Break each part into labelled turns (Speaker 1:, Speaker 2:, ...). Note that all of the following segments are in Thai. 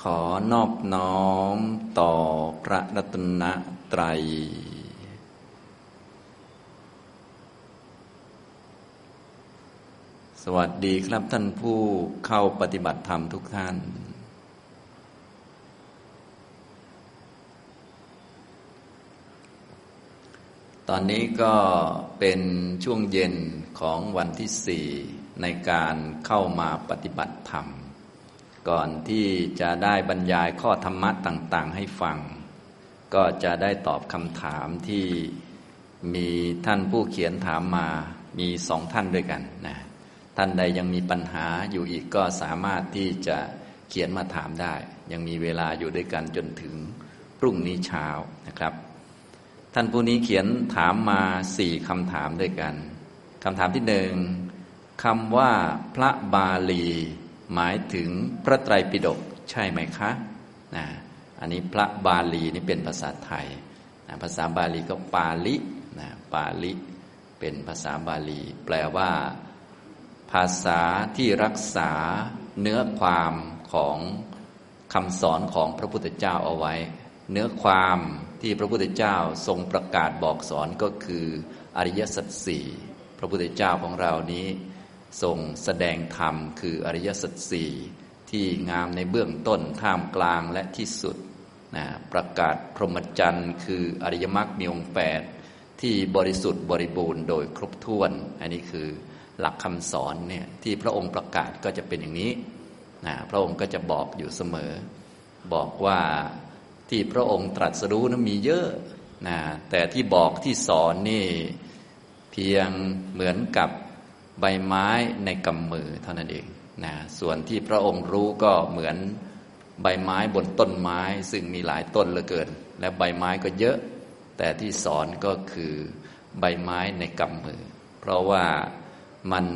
Speaker 1: ขอนอบน้อมต่อพระรัตนตรัย สวัสดีครับท่านผู้เข้าปฏิบัติธรรมทุกท่าน ตอนนี้ก็เป็นช่วงเย็นของวันที่สี่ในการเข้ามาปฏิบัติธรรม ก่อนที่จะได้บรรยายข้อธรรมะต่าง ๆ ให้ฟัง ก็จะได้ตอบคำถามที่มีท่านผู้เขียนถามมามีสองท่านด้วยกันนะท่านใดยังมีปัญหาอยู่อีกก็สามารถที่จะเขียนมาถามได้ ยังมีเวลาอยู่ด้วยกันจนถึงพรุ่งนี้เช้านะครับ ท่านผู้นี้เขียนถามมาสี่คำถามด้วยกันคำถามที่หนึ่งคำว่าพระบาลี หมายถึงพระไตรปิฎกใช่ไหมคะนะอันนี้พระบาลีนี่เป็นภาษาไทยนะภาษาบาลีก็ปาลินะปาลิเป็นภาษาบาลี แปลว่า ภาษาที่รักษาเนื้อความของคำสอนของพระพุทธเจ้าเอาไว้ เนื้อความที่พระพุทธเจ้าทรงประกาศบอกสอนก็คือ อริยสัจสี่พระพุทธเจ้าของเรานี้ ทรงแสดงธรรมคืออริยสัจสี่ที่งามในเบื้องต้นท่ามกลางและที่สุดนะประกาศพรหมจรรย์คืออริยมรรคมีองค์แปดที่บริสุทธิ์บริบูรณ์โดยครบถ้วน อันนี้คือหลักคำสอนเนี่ยที่พระองค์ประกาศก็จะเป็นอย่างนี้นะพระองค์ก็จะบอกอยู่เสมอ บอกว่าที่พระองค์ตรัสรู้นั้นมีเยอะนะแต่ที่บอกที่สอนนี่เพียงเหมือนกับ ใบไม้ในกำมือเท่านั้นเองนะส่วนที่พระองค์รู้ก็เหมือนใบไม้บนต้นไม้ ซึ่งมีหลายต้นเหลือเกิน และใบไม้ก็เยอะ แต่ที่สอนก็คือใบไม้ในกำมือ เพราะว่ามัน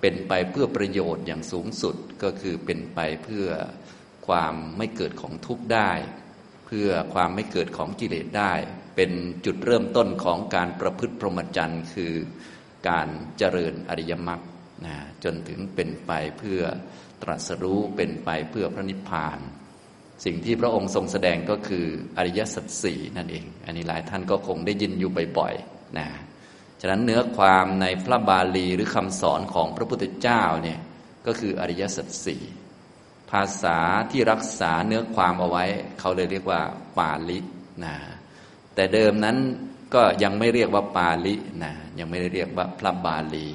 Speaker 1: เป็นไปเพื่อประโยชน์อย่างสูงสุดก็คือเป็นไปเพื่อความไม่เกิดของทุกข์ได้ เพื่อความไม่เกิดของกิเลสได้ เป็นจุดเริ่มต้นของการประพฤติพรหมจรรย์ คือ การเจริญอริยมรรคนะจนถึงเป็นไปเพื่อตรัสรู้เป็นไปเพื่อพระนิพพาน สิ่งที่พระองค์ทรงแสดงก็คืออริยสัจสี่นั่นเอง อันนี้หลายท่านก็คงได้ยินอยู่บ่อยๆนะฉะนั้นเนื้อความในพระบาลีหรือคำสอนของพระพุทธเจ้าเนี่ยก็คืออริยสัจสี่ภาษาที่รักษาเนื้อความเอาไว้ เขาเลยเรียกว่าปาลินะแต่เดิมนั้น ก็ยังไม่เรียกว่าปาลินะยังไม่ได้เรียกว่าพระบาลี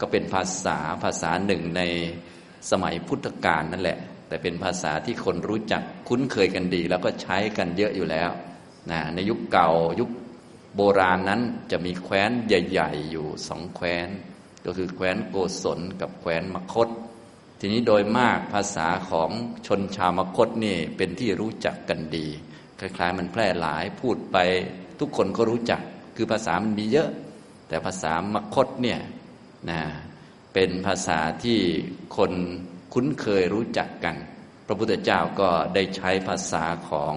Speaker 1: ก็เป็นภาษาภาษาหนึ่งในสมัยพุทธกาลนั่นแหละ แต่เป็นภาษาที่คนรู้จักคุ้นเคยกันดี แล้วก็ใช้กันเยอะอยู่แล้วนะในยุคเก่ายุคโบราณนั้นจะมีแคว้นใหญ่ ๆ อยู่สองแคว้น ก็คือแคว้นโกศลกับแคว้นมคต ทีนี้โดยมากภาษาของชนชาวมคตนี่เป็นที่รู้จักกันดี คล้ายๆ มันแพร่หลายพูดไป ทุกคนก็รู้จัก คือภาษามันมีเยอะ แต่ภาษามคตเนี่ยนะเป็นภาษาที่คนคุ้นเคยรู้จักกัน พระพุทธเจ้าก็ได้ใช้ภาษาของ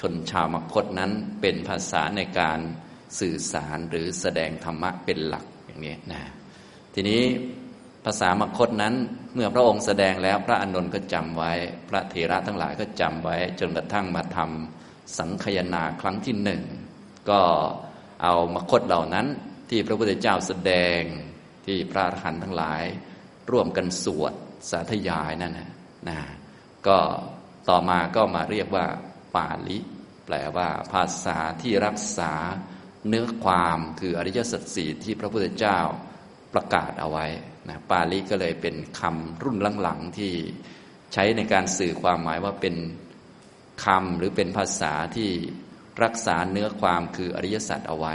Speaker 1: ชนชาวมคตนั้นเป็นภาษาในการสื่อสารหรือแสดงธรรมะเป็นหลักอย่างนี้นะทีนี้ภาษามคตนั้นเมื่อพระองค์แสดงแล้วพระอานนท์ก็จำไว้ พระเถระทั้งหลายก็จำไว้ จนกระทั่งมาทำสังคยนาครั้งที่หนึ่ง ก็เอามคตเหล่านั้นที่พระพุทธเจ้าแสดงที่พระอรหันต์ทั้งหลาย ร่วมกันสวดสาธยายนั่นนะนะก็ต่อมาก็มาเรียกว่าปาลิแปลว่าภาษาที่รักษาเนื้อความคืออริยสัจสี่ที่พระพุทธเจ้าประกาศเอาไว้นะปาลิก็เลยเป็นคำรุ่นหลังๆที่ใช้ในการสื่อความหมายว่าเป็นคำหรือเป็นภาษาที่ รักษาเนื้อความคืออริยสัจเอาไว้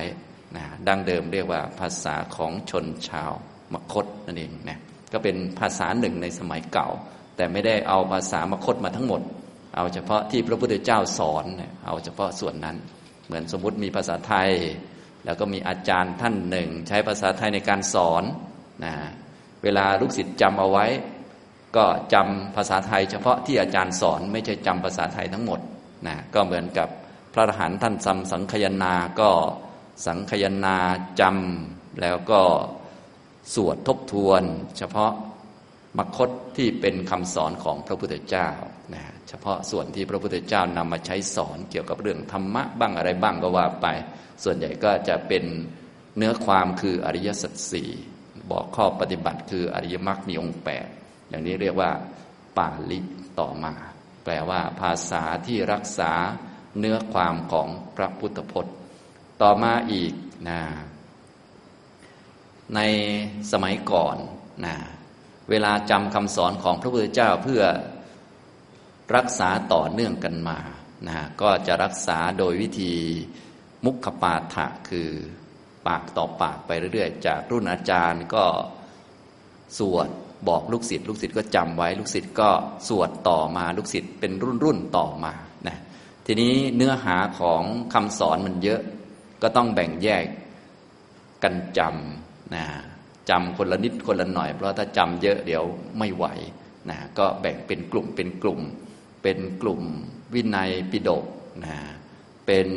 Speaker 1: นะดั้งเดิมเรียกว่าภาษาของชนชาวมคตนั่นเองนะก็เป็นภาษาหนึ่งในสมัยเก่า แต่ไม่ได้เอาภาษามคตมาทั้งหมด เอาเฉพาะที่พระพุทธเจ้าสอน เอาเฉพาะส่วนนั้น เหมือนสมมติมีภาษาไทย แล้วก็มีอาจารย์ท่านหนึ่ง ใช้ภาษาไทยในการสอนนะเวลาลูกศิษย์จำเอาไว้ ก็จำภาษาไทย เฉพาะที่อาจารย์สอน ไม่ใช่จำภาษาไทยทั้งหมดนะก็เหมือนกับ พระอรหันต์ท่านจำสังคยนาก็สังคยนาจำแล้วก็สวดทบทวน เฉพาะมคตที่เป็นคำสอนของพระพุทธเจ้านะเฉพาะส่วนที่พระพุทธเจ้านำมาใช้สอนเกี่ยวกับเรื่องธรรมะบ้างอะไรบ้างก็ว่าไป ส่วนใหญ่ก็จะเป็นเนื้อความคืออริยสัจสี่บอกข้อปฏิบัติคืออริยมรรคมีองค์แปดอย่างนี้เรียกว่าปาลิต่อมา แปลว่าภาษาที่รักษา เนื้อความของพระพุทธพจน์ ต่อมาอีกนะในสมัยก่อนนะเวลาจำคำสอนของพระพุทธเจ้าเพื่อรักษาต่อเนื่องกันมานะก็จะรักษาโดยวิธีมุขปาฐะคือปากต่อปากไปเรื่อยๆ จากรุ่นอาจารย์ก็สวดบอกลูกศิษย์ลูกศิษย์ก็จำไว้ ลูกศิษย์ก็สวดต่อมาลูกศิษย์เป็นรุ่นรุ่นต่อมา ทีนี้เนื้อหาของคำสอนมันเยอะ ก็ต้องแบ่งแยกกันจำนะจำคนละนิดคนละหน่อย เพราะถ้าจำเยอะเดี๋ยวไม่ไหวนะก็แบ่งเป็นกลุ่มเป็นกลุ่ม เป็นกลุ่มวินัยปิฎกนะเป็น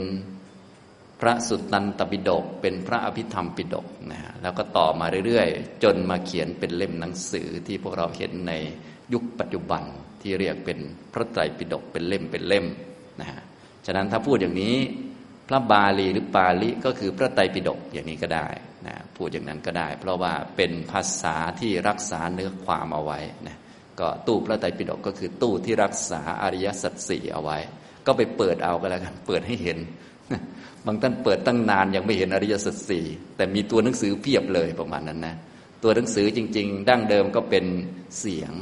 Speaker 1: พระสุตตันตปิฎกเป็นพระอภิธรรมปิฎกนะแล้วก็ต่อมาเรื่อยๆ จนมาเขียนเป็นเล่มหนังสือที่พวกเราเห็นในยุคปัจจุบันที่เรียกเป็นพระไตรปิฎกเป็นเล่มเป็นเล่ม นะฉะนั้นถ้าพูดอย่างนี้พระบาลีหรือปาลิก็คือพระไตรปิฎกอย่างนี้ก็ได้นะพูดอย่างนั้นก็ได้ เพราะว่าเป็นภาษาที่รักษาเนื้อความเอาไว้นะก็ตู้พระไตรปิฎกก็คือตู้ที่รักษาอริยสัจสี่เอาไว้ ก็ไปเปิดเอาก็แล้วกันเปิดให้เห็น บางท่านเปิดตั้งนานยังไม่เห็นอริยสัจสี่แต่มีตัวหนังสือเพียบเลยประมาณนั้นนะตัวหนังสือจริง ๆ ดั้งเดิมก็เป็นเสียง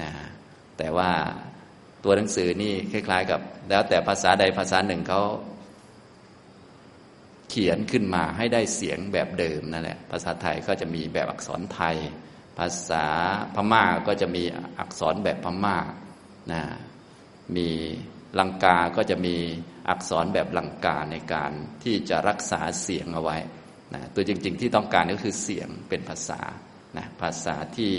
Speaker 1: นะแต่ว่า ตัวหนังสือนี่คล้าย ๆ กับ แล้วแต่ภาษาใดภาษาหนึ่งเขาเขียนขึ้นมาให้ได้เสียงแบบเดิมนั่นแหละ ภาษาไทยก็จะมีแบบอักษรไทย ภาษาพม่าก็จะมีอักษรแบบพม่านะมีลังกา ก็จะมีอักษรแบบลังกาในการที่จะรักษาเสียงเอาไว้นะตัวจริง ๆ ที่ต้องการก็คือเสียงเป็นภาษานะภาษาที่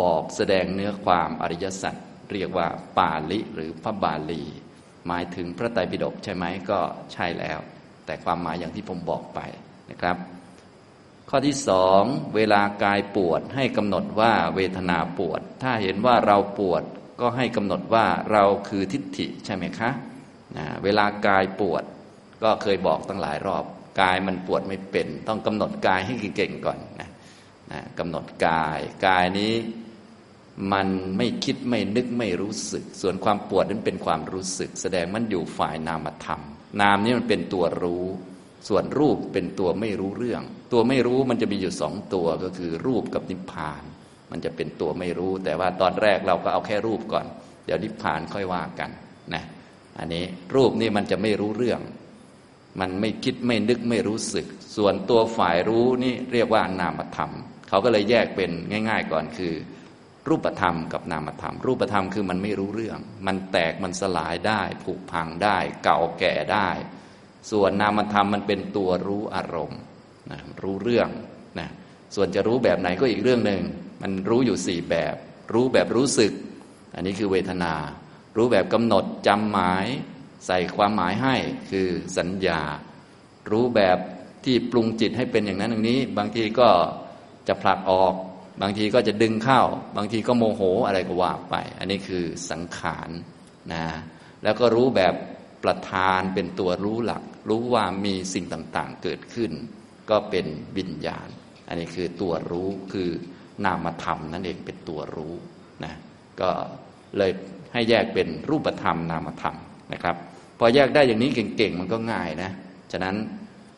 Speaker 1: บอกแสดงเนื้อความอริยสัจ เรียกว่าปาลิหรือพระบาลี หมายถึงพระไตรปิฎกใช่ไหมก็ใช่แล้ว แต่ความหมายอย่างที่ผมบอกไปนะครับ ข้อที่สองเวลากายปวดให้กำหนดว่าเวทนาปวด ถ้าเห็นว่าเราปวดก็ให้กำหนดว่าเราคือทิฏฐิใช่ไหมคะนะเวลากายปวดก็เคยบอกตั้งหลายรอบ กายมันปวดไม่เป็น ต้องกำหนดกายให้เก่งๆก่อนนะนะกำหนดกาย กายนี้ มันไม่คิดไม่นึกไม่รู้สึก ส่วนความปวดนั้นเป็นความรู้สึก แสดงมันอยู่ฝ่ายนามธรรม นามนี้มันเป็นตัวรู้ ส่วนรูปเป็นตัวไม่รู้เรื่อง ตัวไม่รู้มันจะมีอยู่สองตัวก็คือรูปกับนิพพาน มันจะเป็นตัวไม่รู้ แต่ว่าตอนแรกเราก็เอาแค่รูปก่อน เดี๋ยวนิพพานค่อยว่ากันนะอันนี้รูปนี่มันจะไม่รู้เรื่อง มันไม่คิดไม่นึกไม่รู้สึก ส่วนตัวฝ่ายรู้นี่เรียกว่านามธรรม เขาก็เลยแยกเป็นง่าย ๆ ก่อนคือ รูปธรรมกับนามธรรม รูปธรรมคือมันไม่รู้เรื่อง มันแตกมันสลายได้ ผุพังได้ เก่าแก่ได้ ส่วนนามธรรมมันเป็นตัวรู้อารมณ์นะรู้เรื่องนะส่วนจะรู้แบบไหนก็อีกเรื่องหนึ่งมันรู้อยู่สี่แบบ รู้แบบรู้สึก อันนี้คือเวทนา รู้แบบกำหนดจำหมาย ใส่ความหมายให้คือสัญญา รู้แบบที่ปรุงจิตให้เป็นอย่างนั้นอย่างนี้ บางทีก็จะผลักออก บางทีก็จะดึงเข้า บางทีก็โมโหอะไรก็ว่าไป อันนี้คือสังขารนะแล้วก็รู้แบบประธานเป็นตัวรู้หลัก รู้ว่ามีสิ่งต่างๆเกิดขึ้น ก็เป็นวิญญาณ อันนี้คือตัวรู้คือนามธรรมนั่นเองเป็นตัวรู้นะก็เลยให้แยกเป็นรูปธรรมนามธรรมนะครับ พอแยกได้อย่างนี้เก่งๆมันก็ง่ายนะ ฉะนั้น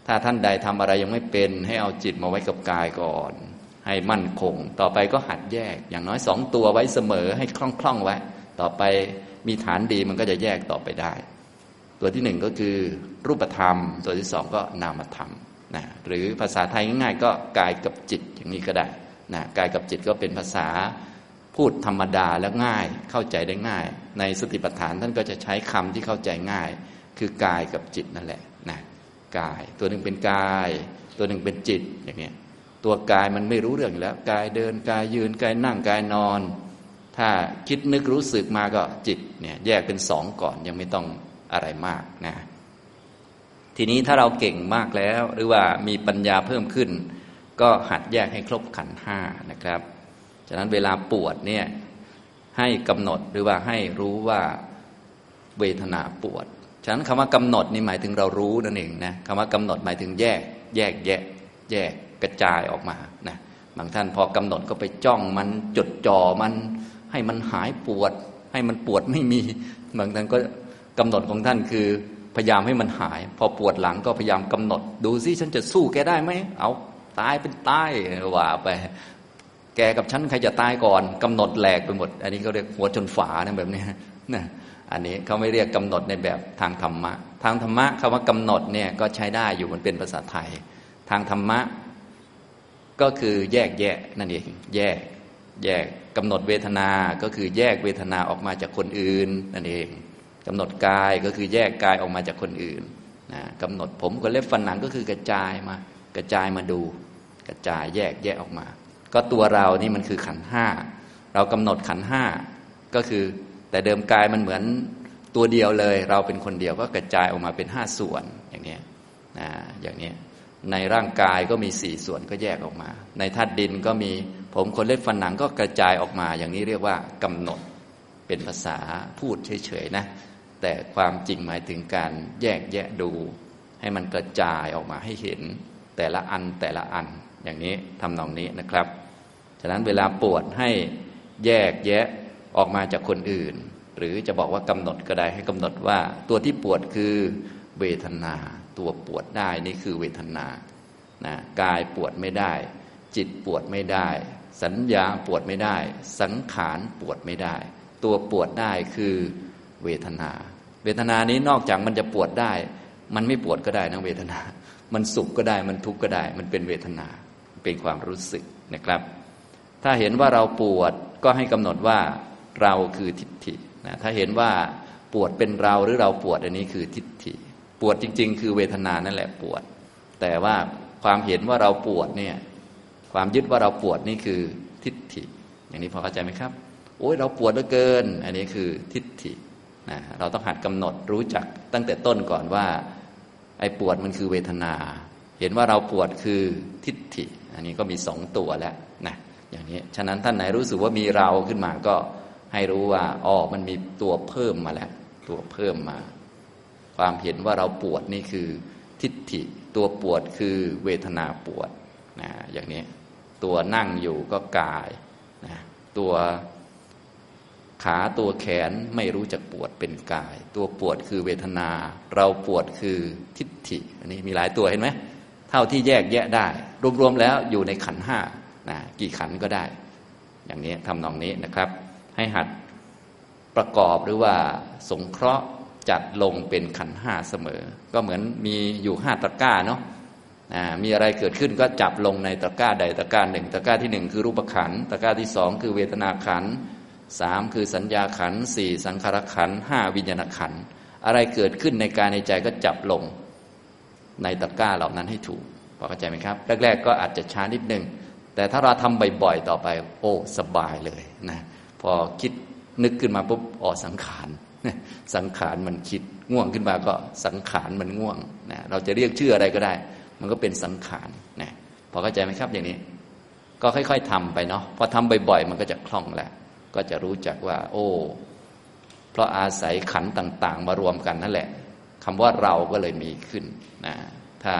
Speaker 1: ถ้าท่านใดทำอะไรยังไม่เป็นให้เอาจิตมาไว้กับกายก่อน ให้มั่นคง ต่อไปก็หัดแยก อย่างน้อยสองตัวไว้เสมอให้คล่องๆไว้ ต่อไปมีฐานดีมันก็จะแยกต่อไปได้ ตัวที่หนึ่งก็คือรูปธรรม ตัวที่สองก็นามธรรมนะหรือภาษาไทยง่ายๆ ก็กายกับจิตอย่างนี้ก็ได้นะกายกับจิตก็เป็นภาษาพูดธรรมดาและง่ายเข้าใจได้ง่าย ในสติปัฏฐานท่านก็จะใช้คำที่เข้าใจง่าย คือกายกับจิตนั่นแหละนะกาย ตัวหนึ่งเป็นกาย ตัวหนึ่งเป็นจิตอย่างนี้ ตัวกายมันไม่รู้เรื่องแล้ว กายเดินกายยืนกายนั่งกายนอน ถ้าคิดนึกรู้สึกมาก็จิตเนี่ยแยกเป็นสองก่อนยังไม่ต้องอะไรมากนะทีนี้ถ้าเราเก่งมากแล้ว หรือว่ามีปัญญาเพิ่มขึ้น ก็หัดแยกให้ครบขันห้านะครับฉะนั้นเวลาปวดเนี่ยให้กำหนดหรือว่าให้รู้ว่าเวทนาปวด ฉะนั้นคำว่ากำหนดนี่หมายถึงเรารู้นั่นเองนะคำว่ากำหนดหมายถึงแยก แยกแยะแยก กระจายออกมานะบางท่านพอกำหนดก็ไปจ้องมันจดจ่อมัน ให้มันหายปวด ให้มันปวดไม่มี บางท่านก็กำหนดของท่านคือพยายามให้มันหาย พอปวดหลังก็พยายามกำหนด ดูซิฉันจะสู้แกได้ไหมเอาตายเป็นตายว่าไป แกกับฉันใครจะตายก่อนกำหนดแหลกไปหมด อันนี้เขาเรียกหัวจนฝานะแบบนี้นะอันนี้เขาไม่เรียกกำหนดในแบบทางธรรมะ ทางธรรมะคำว่ากำหนดเนี่ยก็ใช้ได้อยู่มันเป็นภาษาไทย ทางธรรมะ ก็คือแยกแยะนั่นเองแยกแยกกำหนดเวทนาก็คือแยกเวทนาออกมาจากคนอื่นนั่นเองกำหนดกายก็คือแยกกายออกมาจากคนอื่นนะกำหนดผมก็เล็บฟันหนังก็คือกระจายมากระจายมาดู กระจายแยกแยกออกมา ก็ตัวเรานี่มันคือขันห้าเรากำหนดขันห้าก็คือแต่เดิมกายมันเหมือนตัวเดียวเลย เราเป็นคนเดียวก็กระจายออกมาเป็นห้าส่วนอย่างนี้นะอย่างนี้ ในร่างกายก็มีสี่ส่วนก็แยกออกมา ในธาตุดินก็มีผมคนเล็บฟันหนังก็กระจายออกมา อย่างนี้เรียกว่ากำหนดเป็นภาษาพูดเฉยๆนะ แต่ความจริงหมายถึงการแยกแยะดู ให้มันกระจายออกมาให้เห็น แต่ละอันแต่ละอันอย่างนี้ทำนองนี้นะครับ ฉะนั้นเวลาปวดให้แยกแยะออกมาจากคนอื่น หรือจะบอกว่ากำหนดก็ได้ให้กำหนดว่าตัวที่ปวดคือเวทนา ตัวปวดได้นี่คือเวทนานะกายปวดไม่ได้ จิตปวดไม่ได้ สัญญาปวดไม่ได้ สังขารปวดไม่ได้ ตัวปวดได้คือเวทนา เวทนานี้นอกจากมันจะปวดได้ มันไม่ปวดก็ได้นะเวทนา มันสุขก็ได้มันทุกข์ก็ได้ มันเป็นเวทนาเป็นความรู้สึกนะครับ ถ้าเห็นว่าเราปวดก็ให้กำหนดว่าเราคือทิฏฐินะถ้าเห็นว่าปวดเป็นเราหรือเราปวดอันนี้คือทิฏฐิ ปวดจริง ๆ คือเวทนานั่นแหละปวด แต่ว่าความเห็นว่าเราปวดเนี่ยความยึดว่าเราปวดนี่คือทิฏฐิ อย่างนี้พอเข้าใจไหมครับโอ้ยเราปวดเหลือเกิน อันนี้คือทิฏฐินะเราต้องหัดกำหนดรู้จักตั้งแต่ต้นก่อนว่า ไอ้ปวดมันคือเวทนา เห็นว่าเราปวดคือทิฏฐิ อันนี้ก็มีสองตัวแล้วนะอย่างนี้ฉะนั้นท่านไหนรู้สึกว่ามีเราขึ้นมาก็ให้รู้ว่าอ๋อมันมีตัวเพิ่มมาแล้ว ตัวเพิ่มมา ความเห็นว่าเราปวดนี่คือทิฏฐิตัวปวดคือเวทนาปวดนะอย่างนี้ตัวนั่งอยู่ก็กายนะตัวขาตัวแขนไม่รู้จักปวดเป็นกาย ตัวปวดคือเวทนา เราปวดคือทิฏฐิ อันนี้มีหลายตัวเห็นไหมเท่าที่แยกแยะได้ รวมๆแล้วอยู่ในขันห้านะกี่ขันก็ได้ อย่างนี้ทำนองนี้นะครับ ให้หัดประกอบหรือว่าสงเคราะห์ จัดลงเป็นขันห้าเสมอ ก็เหมือนมีอยู่ห้าตะกร้าเนาะมีอะไรเกิดขึ้นก็จับลงในตะกร้าใดตะกร้าหนึ่งตะกร้าที่หนึ่งคือรูปขันตะกร้าที่สองคือเวทนาขันสามคือสัญญาขันสี่สังขารขันห้าวิญญาณขันอะไรเกิดขึ้นในกายในใจก็จับลงในตะกร้าเหล่านั้นให้ถูกพอเข้าใจไหมครับ แรก ๆ ก็อาจจะช้านิดนึง แต่ถ้าเราทำบ่อยๆต่อไป โอ้ สบายเลยนะพอคิดนึกขึ้นมาปุ๊บอ๋อสังขาร สังขารมันคิดง่วงขึ้นมาก็สังขารมันง่วงนะเราจะเรียกชื่ออะไรก็ได้ มันก็เป็นสังขารนะพอเข้าใจไหมครับอย่างนี้ ก็ค่อย ๆทำไปเนาะพอทำบ่อย ๆ มันก็จะคล่องแหละ ก็จะรู้จักว่า โอ้ เพราะอาศัยขันต่าง ๆ มารวมกันนั่นแหละคำว่าเราก็เลยมีขึ้นนะถ้า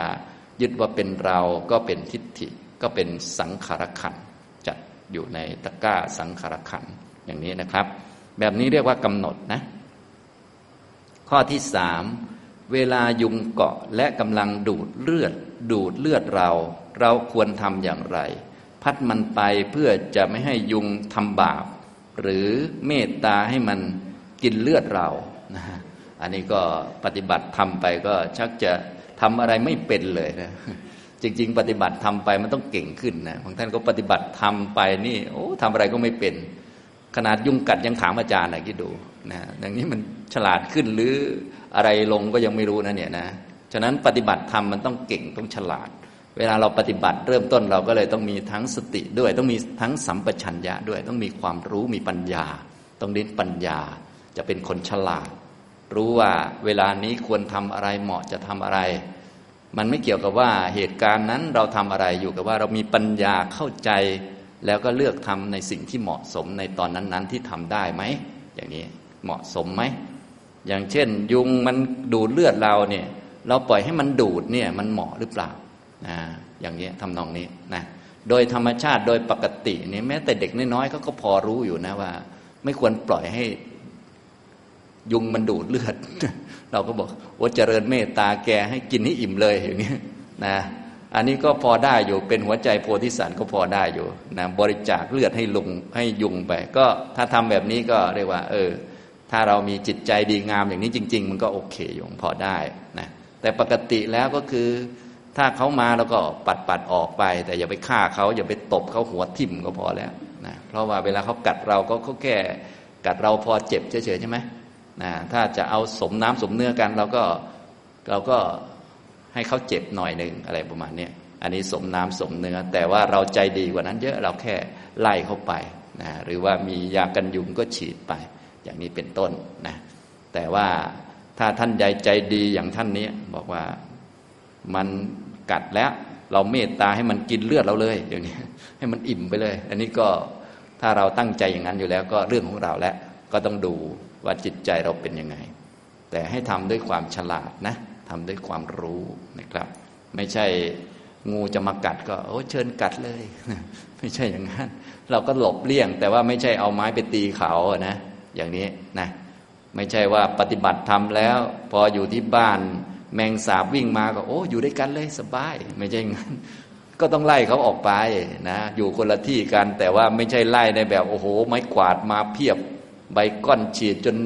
Speaker 1: ยึดว่าเป็นเราก็เป็นทิฏฐิก็เป็นสังขารขันจัดอยู่ในตะกร้าสังขารขันอย่างนี้นะครับ แบบนี้เรียกว่ากำหนดนะ ข้อที่สามเวลายุงเกาะและกำลังดูดเลือด ดูดเลือดเรา เราควรทำอย่างไร พัดมันไปเพื่อจะไม่ให้ยุงทำบาป หรือเมตตาให้มันกินเลือดเรานะอันนี้ก็ปฏิบัติทำไปก็ชักจะทำอะไรไม่เป็นเลยนะจริง ๆ ปฏิบัติทำไปมันต้องเก่งขึ้นนะบางท่านก็ปฏิบัติทำไปนี่โอ้ทำอะไรก็ไม่เป็น ขนาดยุงกัดยังถามอาจารย์นะคิดดู นะอย่างนี้มันฉลาดขึ้นหรืออะไรลงก็ยังไม่รู้นะเนี่ยนะฉะนั้นปฏิบัติธรรมมันต้องเก่งต้องฉลาด เวลาเราปฏิบัติเริ่มต้นเราก็เลยต้องมีทั้งสติด้วย ต้องมีทั้งสัมปชัญญะด้วย ต้องมีความรู้มีปัญญา ต้องเน้นปัญญา จะเป็นคนฉลาด รู้ว่าเวลานี้ควรทำอะไรเหมาะจะทำอะไร มันไม่เกี่ยวกับว่าเหตุการณ์นั้นเราทำอะไรอยู่กับว่าเรามีปัญญาเข้าใจ แล้วก็เลือกทำในสิ่งที่เหมาะสมในตอนนั้นๆ ที่ทำได้ไหมอย่างนี้ เหมาะสมไหม อย่างเช่น ยุงมันดูดเลือดเราเนี่ย เราปล่อยให้มันดูดเนี่ยมันเหมาะหรือเปล่านะอย่างนี้ทำนองนี้นะโดยธรรมชาติโดยปกติเนี่ยแม้แต่เด็กน้อยๆเขาก็พอรู้อยู่นะว่า ไม่ควรปล่อยให้ ยุงมันดูดเลือด เราก็บอกว่าเจริญเมตตาแกให้กินให้อิ่มเลยอย่างนี้นะอันนี้ก็พอได้อยู่เป็นหัวใจโพธิสัตว์ก็พอได้อยู่นะบริจาคเลือดให้ลุงให้ยุงไป ก็ถ้าทำแบบนี้ก็เรียกว่า เออ ถ้าเรามีจิตใจดีงามอย่างนี้จริง ๆ มันก็โอเคอยู่พอได้นะแต่ปกติแล้วก็คือ ถ้าเขามาแล้วก็ปัดปัดออกไป แต่อย่าไปฆ่าเขาอย่าไปตบเขาหัวทิ่มก็พอแล้วนะเพราะว่าเวลาเขากัดเราก็เขาแค่กัดเราพอเจ็บเฉยๆใช่ไหมนะถ้าจะเอาสมน้ำสมเนื้อกันเราก็เราก็ให้เขาเจ็บหน่อยหนึ่งอะไรประมาณนี้อันนี้สมน้ำสมเนื้อ แต่ว่าเราใจดีกว่านั้นเยอะเราแค่ไล่เข้าไปนะหรือว่ามียากันยุงก็ฉีดไป อย่างนี้เป็นต้นนะแต่ว่าถ้าท่านใหญ่ใจดีอย่างท่านนี้บอกว่ามันกัดแล้วเราเมตตาให้มันกินเลือดเราเลยอย่างนี้ให้มันอิ่มไปเลย อันนี้ก็ถ้าเราตั้งใจอย่างนั้นอยู่แล้วก็เรื่องของเราแล้วก็ต้องดูว่าจิตใจเราเป็นยังไง แต่ให้ทำด้วยความฉลาดนะทำด้วยความรู้นะครับ ไม่ใช่งูจะมากัดก็โอ้เชิญกัดเลย ไม่ใช่อย่างนั้น เราก็หลบเลี่ยง แต่ว่าไม่ใช่เอาไม้ไปตีเขานะ อย่างนี้นะไม่ใช่ว่าปฏิบัติทำแล้ว พออยู่ที่บ้านแมงสาบวิ่งมาก็โอ้อยู่ด้วยกันเลยสบาย ไม่ใช่งั้นก็ต้องไล่เขาออกไปนะอยู่คนละที่กัน แต่ว่าไม่ใช่ไล่ในแบบโอ้โห ไม้กวาดมาเพียบใบก้อนฉีดจน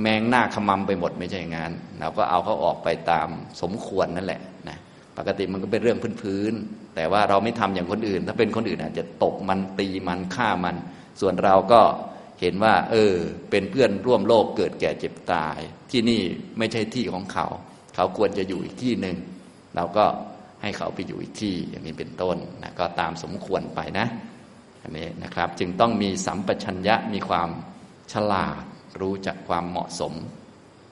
Speaker 1: แมงหน้าขมำไปหมดไม่ใช่งานเราก็เอาเขาออกไปตามสมควรนั่นแหละนะปกติมันก็เป็นเรื่องพื้นๆแต่ว่าเราไม่ทำอย่างคนอื่น ถ้าเป็นคนอื่นอาจจะตกมันตีมันฆ่ามัน ส่วนเราก็ เห็นว่า เออ เป็นเพื่อนร่วมโลกเกิดแก่เจ็บตาย ที่นี่ไม่ใช่ที่ของเขา เขาควรจะอยู่อีกที่หนึ่งเราก็ให้เขาไปอยู่อีกที่อย่างนี้เป็นต้นนะก็ตามสมควรไปนะอันนี้นะครับ จึงต้องมีสัมปชัญญะมีความฉลาดรู้จักความเหมาะสม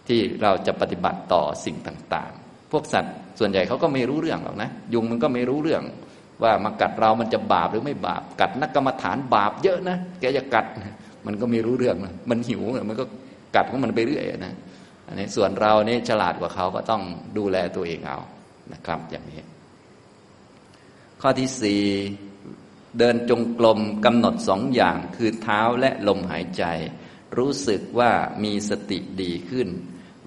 Speaker 1: ที่เราจะปฏิบัติต่อสิ่งต่างๆ พวกสัตว์ส่วนใหญ่เขาก็ไม่รู้เรื่องหรอกนะ ยุงมันก็ไม่รู้เรื่อง ว่ามากัดเรามันจะบาปหรือไม่บาป กัดนักกรรมฐานบาปเยอะนะแกจะกัด มันก็ไม่รู้เรื่องมันหิวมันก็กัดของมันไปเรื่อยนะอันนี้ส่วนเราเนี่ฉลาดกว่าเขาก็ต้องดูแลตัวเองเอานะครับ อย่างนี้ ข้อที่สี่เดินจงกรมกำหนดสองอย่างคือเท้าและลมหายใจ รู้สึกว่ามีสติดีขึ้น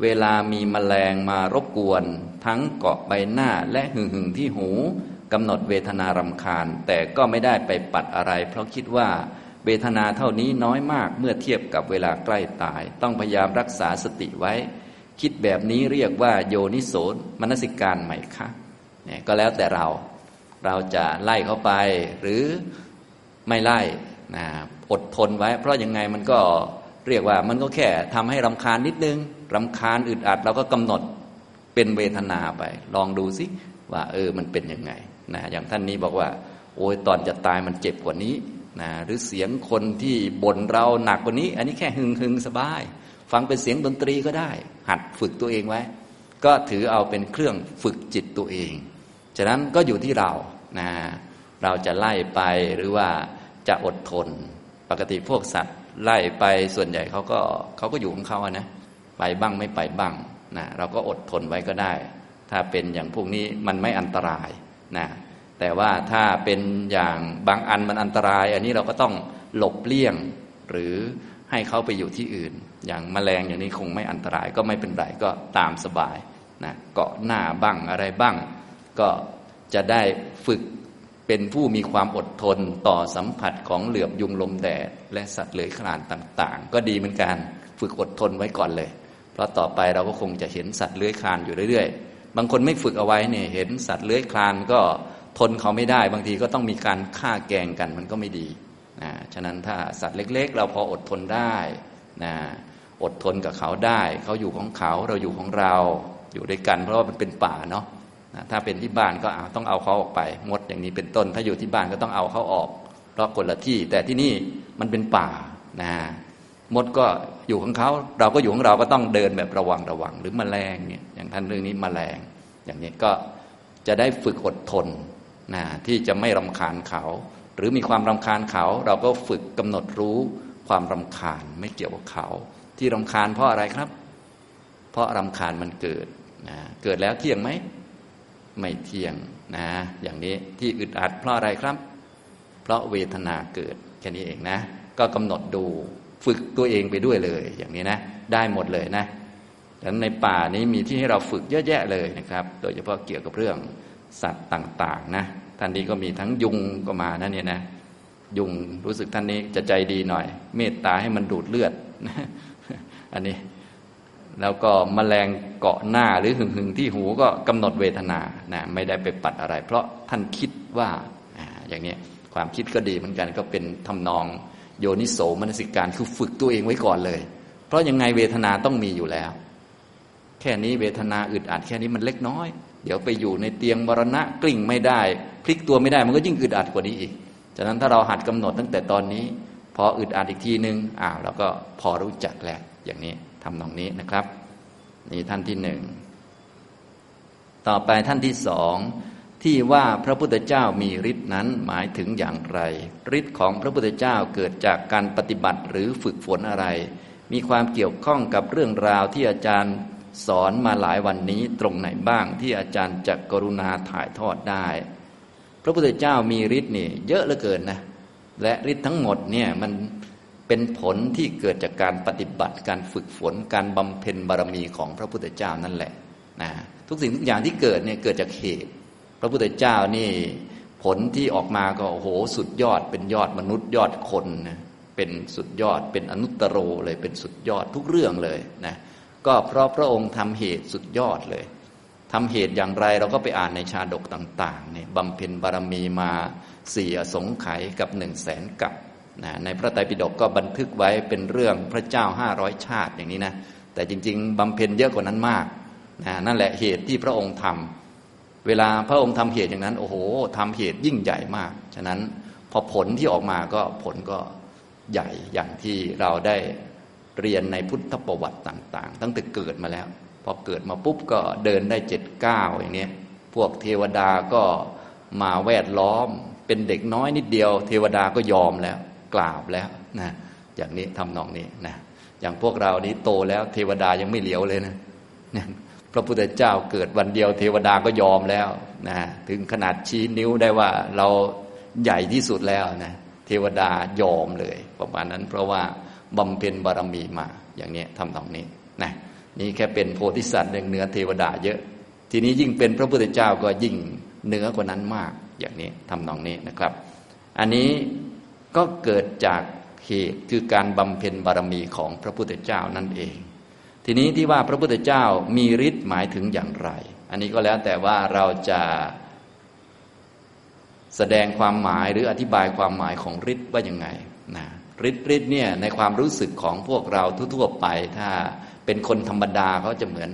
Speaker 1: เวลามีมแมลงมารบกวน ทั้งเกาะใบหน้าและหึงหึงที่หูกำหนดเวทนารำคาญ แต่ก็ไม่ได้ไปปัดอะไร เพราะคิดว่า เวทนาเท่านี้น้อยมากเมื่อเทียบกับเวลาใกล้ตาย ต้องพยายามรักษาสติไว้ คิดแบบนี้เรียกว่าโยนิโสมนสิการไหม่คะเนี่ยก็แล้วแต่เราเราจะไล่เขาไปหรือไม่ไล่นะอดทนไว้ เพราะยังไงมันก็เรียกว่ามันก็แค่ทำให้รำคาญนิดนึงรำคาญอึดอัดเราก็กำหนดเป็นเวทนาไป ลองดูสิว่าเออมันเป็นยังไงนะอย่างท่านนี้บอกว่า โอ้ยตอนจะตายมันเจ็บกว่านี้ นะหรือเสียงคนที่บ่นเราหนักกว่านี้ อันนี้แค่หึงหึงสบาย ฟังเป็นเสียงดนตรีก็ได้ หัดฝึกตัวเองไว้ ก็ถือเอาเป็นเครื่องฝึกจิตตัวเอง ฉะนั้นก็อยู่ที่เรานะเราจะไล่ไปหรือว่าจะอดทน ปกติพวกสัตว์ไล่ไปส่วนใหญ่เขาก็เขาก็อยู่ของเขานะไปบ้างไม่ไปบ้างนะเราก็อดทนไว้ก็ได้ ถ้าเป็นอย่างพวกนี้มันไม่อันตรายนะ แต่ว่าถ้าเป็นอย่างบางอันมันอันตราย อันนี้เราก็ต้องหลบเลี่ยง หรือให้เขาไปอยู่ที่อื่น อย่างแมลงอย่างนี้คงไม่อันตรายก็ไม่เป็นไรก็ตามสบายนะเกาะหน้าบ้างอะไรบ้าง ก็จะได้ฝึกเป็นผู้มีความอดทนต่อสัมผัสของเหลือบยุงลมแดด และสัตว์เลื้อยคลานต่าง ๆ ก็ดีเหมือนกันฝึกอดทนไว้ก่อนเลย เพราะต่อไปเราก็คงจะเห็นสัตว์เลื้อยคลานอยู่เรื่อยๆ บางคนไม่ฝึกเอาไว้เนี่ยเห็นสัตว์เลื้อยคลานก็ ทนเขาไม่ได้ บางทีก็ต้องมีการฆ่าแกงกันมันก็ไม่ดีนะฉะนั้นถ้าสัตว์เล็ก ๆ เราพออดทนได้นะอดทนกับเขาได้ เขาอยู่ของเขาเราอยู่ของเราอยู่ด้วยกัน เพราะว่ามันเป็นป่าเนาะถ้าเป็นที่บ้านก็ต้องเอาเขาออกไปมดอย่างนี้เป็นต้น ถ้าอยู่ที่บ้านก็ต้องเอาเขาออกเพราะคนละที่ แต่ที่นี่มันเป็นป่านะมดก็อยู่ของเขาเราก็อยู่ของเราก็ต้องเดินแบบระวังระวัง หรือมแมลงเนี่ยอย่างท่านเรื่องนี้มแมลงอย่างนี้ก็จะได้ฝึกอดทน นะที่จะไม่รำคาญเขา หรือมีความรำคาญเขา เราก็ฝึกกำหนดรู้ความรำคาญไม่เกี่ยวกับเขา ที่รำคาญเพราะอะไรครับ เพราะรำคาญมันเกิดนะเกิดแล้วเที่ยงไหมไม่เที่ยงนะอย่างนี้ที่อึดอัดเพราะอะไรครับ เพราะเวทนาเกิดแค่นี้เองนะ ก็กำหนดดูฝึกตัวเองไปด้วยเลย อย่างนี้นะได้หมดเลยนะดังนั้นในป่านี้มีที่ให้เราฝึกเยอะแยะเลยนะครับ โดยเฉพาะเกี่ยวกับเรื่อง สัตว์ต่างๆนะท่านนี้ก็มีทั้งยุงก็มานะเนี่ยนะยุงรู้สึกท่านนี้จะใจดีหน่อย เมตตาให้มันดูดเลือดอันนี้ แล้วก็มแมลงเกาะหน้าหรือหึงหึงที่หูก็กำหนดเวทนานะไม่ได้ไปปัดอะไร เพราะท่านคิดว่าอย่างนี้ความคิดก็ดีเหมือนกันก็เป็นทำนองโยนิโสมนสิการคือฝึกตัวเองไว้ก่อนเลย เพราะยังไงเวทนาต้องมีอยู่แล้ว แค่นี้เวทนาอึดอัดแค่นี้มันเล็กน้อย เดี๋ยวไปอยู่ในเตียงมรณะกลิ้งไม่ได้ พลิกตัวไม่ได้มันก็ยิ่งอึดอัดกว่านี้อีกฉะนั้นถ้าเราหัดกำหนดตั้งแต่ตอนนี้ พออึดอัดอีกทีนึงอ้าวเราก็พอรู้จักแล้วอย่างนี้ทำตรงนี้นะครับ นี่ท่านที่หนึ่งต่อไปท่านที่สองที่ว่าพระพุทธเจ้ามีฤทธินั้นหมายถึงอย่างไรฤทธิ์ของพระพุทธเจ้าเกิดจากการปฏิบัติหรือฝึกฝนอะไร มีความเกี่ยวข้องกับเรื่องราวที่อาจารย์ สอนมาหลายวันนี้ตรงไหนบ้างที่อาจารย์จะกรุณาถ่ายทอดได้ พระพุทธเจ้ามีฤทธิ์นี่เยอะเหลือเกินนะและฤทธิ์ทั้งหมดเนี่ยมันเป็นผลที่เกิดจากการปฏิบัติการฝึกฝนการบำเพ็ญบารมีของพระพุทธเจ้านั่นแหละนะทุกสิ่งทุกอย่างที่เกิดเนี่ยเกิดจากเหตุ พระพุทธเจ้านี่ผลที่ออกมาก็โอ้โหสุดยอด เป็นยอดมนุษย์ยอดคนนะเป็นสุดยอดเป็นอนุตตรโรเลยเป็นสุดยอดทุกเรื่องเลยนะ ก็เพราะพระองค์ทำเหตุสุดยอดเลยทำเหตุอย่างไรเราก็ไปอ่านในชาดกต่างๆเนี่ยบำเพ็ญบารมีมาสี่อสงไขยกับหนึ่งแสนกับนะในพระไตรปิฎกก็บันทึกไว้เป็นเรื่องพระเจ้าห้าร้อยชาติอย่างนี้นะแต่จริง ๆบำเพ็ญเยอะกว่านั้นมากนะนั่นแหละเหตุที่พระองค์ทำเวลาพระองค์ทำเหตุอย่างนั้นโอ้โหทำเหตุยิ่งใหญ่มาก ฉะนั้นพอผลที่ออกมาก็ผลก็ใหญ่อย่างที่เราได้ เรียนในพุทธประวัติต่าง ๆ ตั้งแต่เกิดมาแล้ว พอเกิดมาปุ๊บก็เดินได้เจ็ดเก้าอย่างนี้พวกเทวดาก็มาแวดล้อม เป็นเด็กน้อยนิดเดียว เทวดาก็ยอมแล้ว กราบแล้วนะอย่างนี้ทำนองนี้นะอย่างพวกเรานี้โตแล้วเทวดายังไม่เหลียวเลยนะพระพุทธเจ้าเกิดวันเดียว เทวดาก็ยอมแล้วนะถึงขนาดชี้นิ้วได้ว่าเราใหญ่ที่สุดแล้วนะเทวดายอมเลยประมาณนั้นเพราะว่า บำเพ็ญบารมีมา อย่างนี้ทำตรงนี้นะนี่แค่เป็นโพธิสัตว์หนึ่งเหนือเทวดาเยอะ ทีนี้ยิ่งเป็นพระพุทธเจ้าก็ยิ่งเหนือกว่านั้นมาก อย่างนี้ทำตรงนี้นะครับ อันนี้ก็เกิดจากเหตุคือการบำเพ็ญบารมีของพระพุทธเจ้านั่นเอง ทีนี้ที่ว่าพระพุทธเจ้ามีฤทธิ์หมายถึงอย่างไร อันนี้ก็แล้วแต่ว่าเราจะแสดงความหมายหรืออธิบายความหมายของฤทธิ์ว่ายังไง ฤทธิ์ฤทธิ์เนี่ยในความรู้สึกของพวกเราทั่วๆไปถ้าเป็นคนธรรมดาเขาจะเหมือน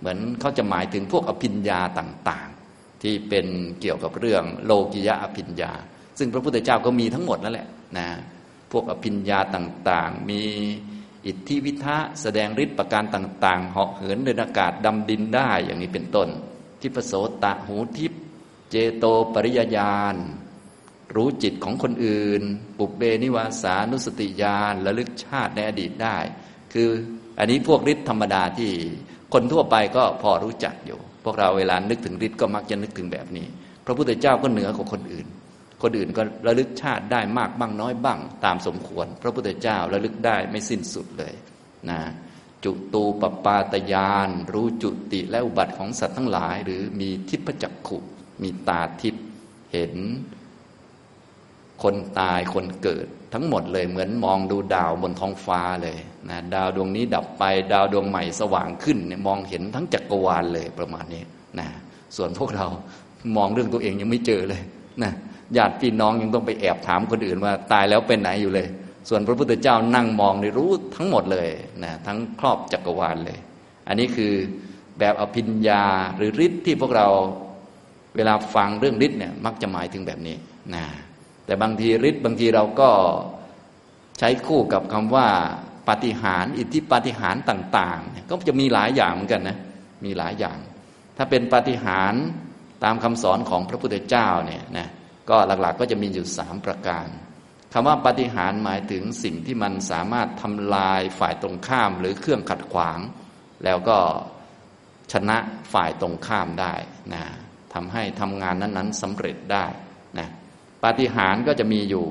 Speaker 1: เหมือนเขาจะหมายถึงพวกอภิญญาต่างๆ ที่เป็นเกี่ยวกับเรื่องโลกิยะอภิญญา ซึ่งพระพุทธเจ้าก็มีทั้งหมดนั่นแหละนะพวกอภิญญาต่างๆ มีอิทธิวิทะแสดงฤทธิ์ประการต่างๆเหาะเหินเดินอากาศดำดินได้อย่างนี้เป็นต้นทิพโสตะหูทิพเจโตปริยญาณ รู้จิตของคนอื่น ปุบเบนิวาสานุสติญาณระลึกชาติในอดีตได้ คืออันนี้พวกฤทธิ์ธรรมดาที่คนทั่วไปก็พอรู้จักอยู่ พวกเราเวลานึกถึงฤทธิ์ก็มักจะนึกถึงแบบนี้ พระพุทธเจ้าก็เหนือกว่าคนอื่น คนอื่นก็ระลึกชาติได้มากบ้างน้อยบ้าง ตามสมควร พระพุทธเจ้าระลึกได้ไม่สิ้นสุดเลยนะจุตูปปาตยาน รู้จุติและอุบัติของสัตว์ทั้งหลาย หรือมีทิพจักขุ มีตาทิพเห็น คนตายคนเกิด ทั้งหมดเลยเหมือนมองดูดาวบนท้องฟ้าเลยนะดาวดวงนี้ดับไปดาวดวงใหม่สว่างขึ้นเนี่ยมองเห็นทั้งจักรวาลเลยประมาณนี้นะส่วนพวกเรามองเรื่องตัวเองยังไม่เจอเลยนะญาติพี่น้องยังต้องไปแอบถามคนอื่นว่าตายแล้วเป็นไหนอยู่เลย ส่วนพระพุทธเจ้านั่งมองในรู้ทั้งหมดเลยนะทั้งครอบจักรวาลเลย อันนี้คือแบบอภิญญาหรือฤทธิ์ที่พวกเราเวลาฟังเรื่องฤทธิ์เนี่ยมักจะหมายถึงแบบนี้นะ แต่บางทีฤทธิ์บางทีเราก็ใช้คู่กับคำว่าปฏิหารอิทธิปฏิหารต่างๆ ก็จะมีหลายอย่างเหมือนกันนะมีหลายอย่าง ถ้าเป็นปฏิหารตามคำสอนของพระพุทธเจ้าเนี่ยนะก็หลักๆก็จะมีอยู่สามประการคำว่าปฏิหารหมายถึงสิ่งที่มันสามารถทำลายฝ่ายตรงข้ามหรือเครื่องขัดขวาง แล้วก็ชนะฝ่ายตรงข้ามได้นะทำให้ทำงานนั้นๆสำเร็จได้นะ ปาฏิหารก็จะมีอยู่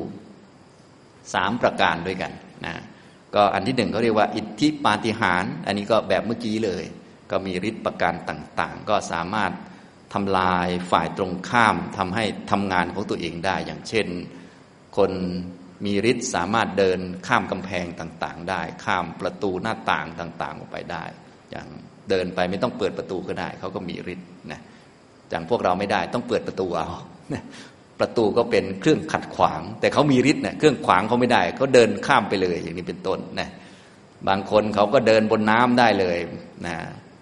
Speaker 1: สามประการด้วยกันนะก็อันที่หนึ่งเขาเรียกว่า อิทธิปาฏิหารอันนี้ก็แบบเมื่อกี้เลย ก็มีฤทธิ์ประการต่างๆ ก็สามารถทำลายฝ่ายตรงข้ามทำให้ทำงานของตัวเองได้ อย่างเช่น คนมีฤทธิ์สามารถเดินข้ามกำแพงต่างๆ ได้ ข้ามประตูหน้าต่างต่างๆ ออกไปได้ อย่างเดินไปไม่ต้องเปิดประตูก็ได้เขาก็มีฤทธิ์นะอย่างพวกเราไม่ได้ต้องเปิดประตูเอา ประตูก็เป็นเครื่องขัดขวาง แต่เขามีฤทธิ์เนี่ยเครื่องขวางเขาไม่ได้เขาเดินข้ามไปเลยอย่างนี้เป็นต้นนะบางคนเขาก็เดินบนน้ำได้เลยนะ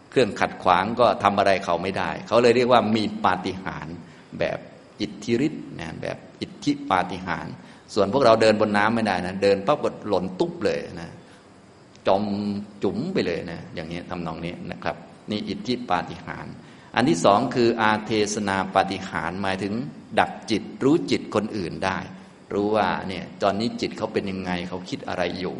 Speaker 1: เครื่องขัดขวางก็ทำอะไรเขาไม่ได้ เขาเลยเรียกว่ามีปาฏิหาริย์แบบอิทธิฤทธิ์นะแบบอิทธิปาฏิหาริย์ส่วนพวกเราเดินบนน้ำไม่ได้นะเดินปั๊บก็หล่นตุ๊บเลยนะจมจุ๋มไปเลยนะอย่างนี้ทำนองนี้นะครับ นี่อิทธิปาฏิหาริย์อันที่สองคืออาเทศนาปาฏิหาริย์หมายถึง ดักจิตรู้จิตคนอื่นได้ รู้ว่าเนี่ยตอนนี้จิตเขาเป็นยังไงเขาคิดอะไรอยู่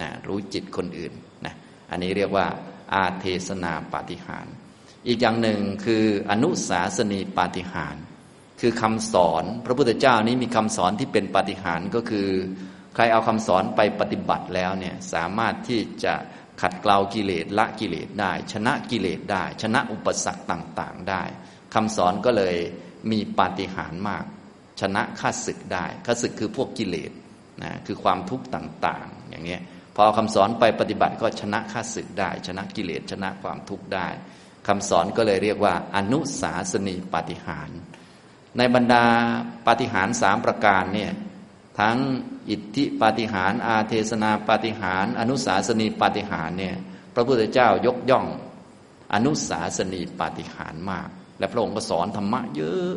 Speaker 1: นะรู้จิตคนอื่นนะอันนี้เรียกว่าอาเทศนาปาฏิหาร อีกอย่างหนึ่งคืออนุสาสนีปาฏิหาร คือคำสอนพระพุทธเจ้านี้มีคำสอนที่เป็นปาฏิหารก็คือ ใครเอาคำสอนไปปฏิบัติแล้วเนี่ยสามารถที่จะขัดเกลากิเลสละกิเลสได้ ชนะกิเลสได้ ชนะอุปสรรคต่าง ๆ ได้คำสอนก็เลย มีปาฏิหาริย์มาก ชนะข้าศึกได้ข้าศึกคือพวกกิเลสนะคือความทุกข์ต่างๆ อย่างนี้พอคำสอนไปปฏิบัติก็ชนะข้าศึกได้ ชนะกิเลสชนะความทุกข์ได้คำสอนก็เลยเรียกว่า อนุสาสนีปาฏิหาริย์ในบรรดาปาฏิหาริย์สามประการเนี่ยทั้งอิทธิปาฏิหาริย์อาเทศนาปาฏิหาริย์อนุสาสนีปาฏิหาริย์เนี่ยพระพุทธเจ้ายกย่อง อนุสาสนีปาฏิหาริย์มาก และพระองค์ก็สอนธรรมะเยอะ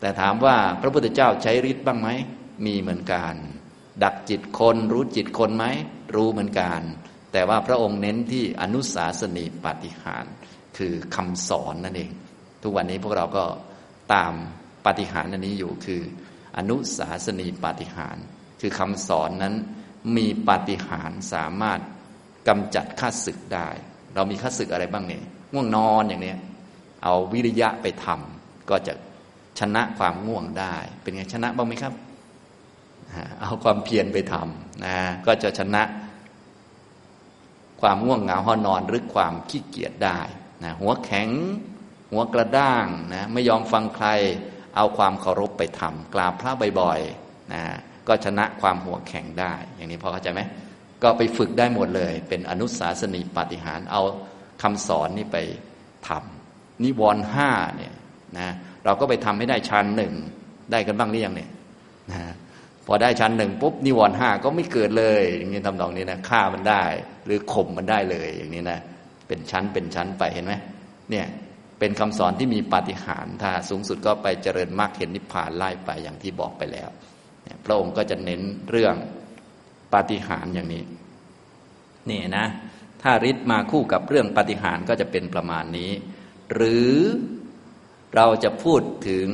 Speaker 1: แต่ถามว่าพระพุทธเจ้าใช้ฤทธิ์บ้างไหม มีเหมือนกัน ดักจิตคนรู้จิตคนไหม รู้เหมือนกัน แต่ว่าพระองค์เน้นที่อนุสาสนีปฏิหาร คือคำสอนนั่นเอง ทุกวันนี้พวกเราก็ตามปฏิหารอันนี้อยู่คือ อนุสาสนีปฏิหาร คือคำสอนนั้นมีปฏิหารสามารถกำจัดข้าศึกได้ เรามีข้าศึกอะไรบ้างเนี่ยง่วงนอนอย่างนี้ เอาวิริยะไปทำก็จะชนะความง่วงได้ เป็นไงชนะบ้างไหมครับ เอาความเพียรไปทำนะก็จะชนะ ความง่วงเหงาหอนอนหรือความขี้เกียจได้นะหัวแข็ง หัวกระด้างนะไม่ยอมฟังใคร เอาความเคารพไปทำกราบพระบ่อยๆนะก็ชนะความหัวแข็งได้ อย่างนี้พอเข้าใจไหมก็ไปฝึกได้หมดเลย เป็นอนุสาสนีปฏิหารเอาคำสอนนี่ไปทำ นิวรณ์ห้าเนี่ยนะเราก็ไปทำให้ได้ชั้นหนึ่งได้กันบ้างหรือยังเนี่ยนะพอได้ชั้นหนึ่งปุ๊บนิวรณ์ห้าก็ไม่เกิดเลย อย่างนี้ทำนองนี้นะฆ่ามันได้ หรือข่มมันได้เลยอย่างนี้นะเป็นชั้นเป็นชั้นไปเห็นไหมเนี่ยเป็นคำสอนที่มีปาฏิหาริย์ถ้าสูงสุดก็ไปเจริญมรรคเห็นนิพพานไล่ไปอย่างที่บอกไปแล้วพระองค์ก็จะเน้นเรื่องปาฏิหาริย์อย่างนี้นี่นะถ้าฤทธิ์มาคู่กับเรื่องปาฏิหาริย์ก็จะเป็นประมาณนี้ หรือเราจะพูดถึง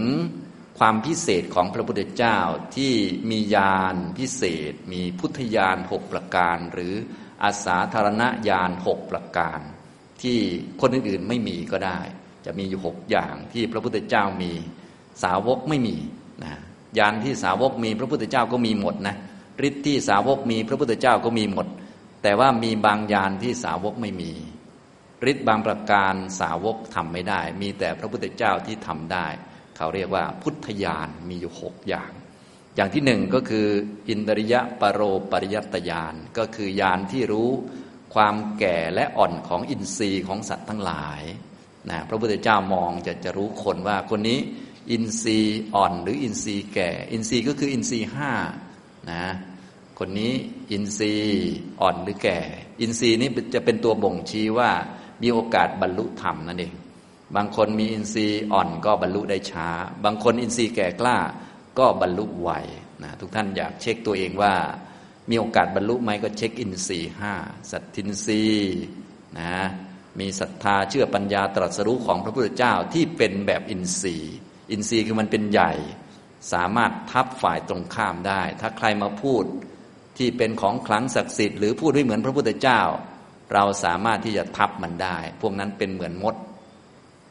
Speaker 1: ความพิเศษของพระพุทธเจ้าที่มีญาณพิเศษ มีพุทธญาณหกประการ หรืออาสาธารณญาณหกประการ ที่คนอื่นๆไม่มีก็ได้ จะมีอยู่หกอย่างที่พระพุทธเจ้ามีสาวกไม่มีนะยานที่สาวกมีพระพุทธเจ้าก็มีหมดนะฤทธิ์ที่สาวกมีพระพุทธเจ้าก็มีหมด แต่ว่ามีบางยานที่สาวกไม่มี ฤทธิ์บางประการสาวกทำไม่ได้ มีแต่พระพุทธเจ้าที่ทำได้ เขาเรียกว่าพุทธญาณมีอยู่หกอย่าง อย่างที่หนึ่งก็คือ อินทริยะปรโรปริยัตยานก็คือญาณที่รู้ความแก่และอ่อนของอินทรีย์ของสัตว์ทั้งหลายนะพระพุทธเจ้ามองจะจะรู้คนว่าคนนี้อินทรีย์อ่อนหรืออินทรีย์แก่ อินทรีย์ก็คืออินทรีย์ห้านะคนนี้อินทรีย์อ่อนหรือแก่ อินทรีย์นี้จะเป็นตัวบ่งชี้ว่า มีโอกาสบรรลุธรรมนั่นเอง บางคนมีอินทรีย์อ่อนก็บรรลุได้ช้า บางคนอินทรีย์แก่กล้าก็บรรลุไวนะทุกท่านอยากเช็คตัวเองว่า มีโอกาสบรรลุไหมก็เช็คอินทรีย์ห้าสัตทินทรีย์นะมีศรัทธาเชื่อปัญญาตรัสรู้ของพระพุทธเจ้าที่เป็นแบบอินทรีย์ อินทรีย์คือมันเป็นใหญ่ สามารถทับฝ่ายตรงข้ามได้ ถ้าใครมาพูดที่เป็นของขลังศักดิ์สิทธิ์หรือพูดไม่เหมือนพระพุทธเจ้า เราสามารถที่จะทับมันได้ พวกนั้นเป็นเหมือนมด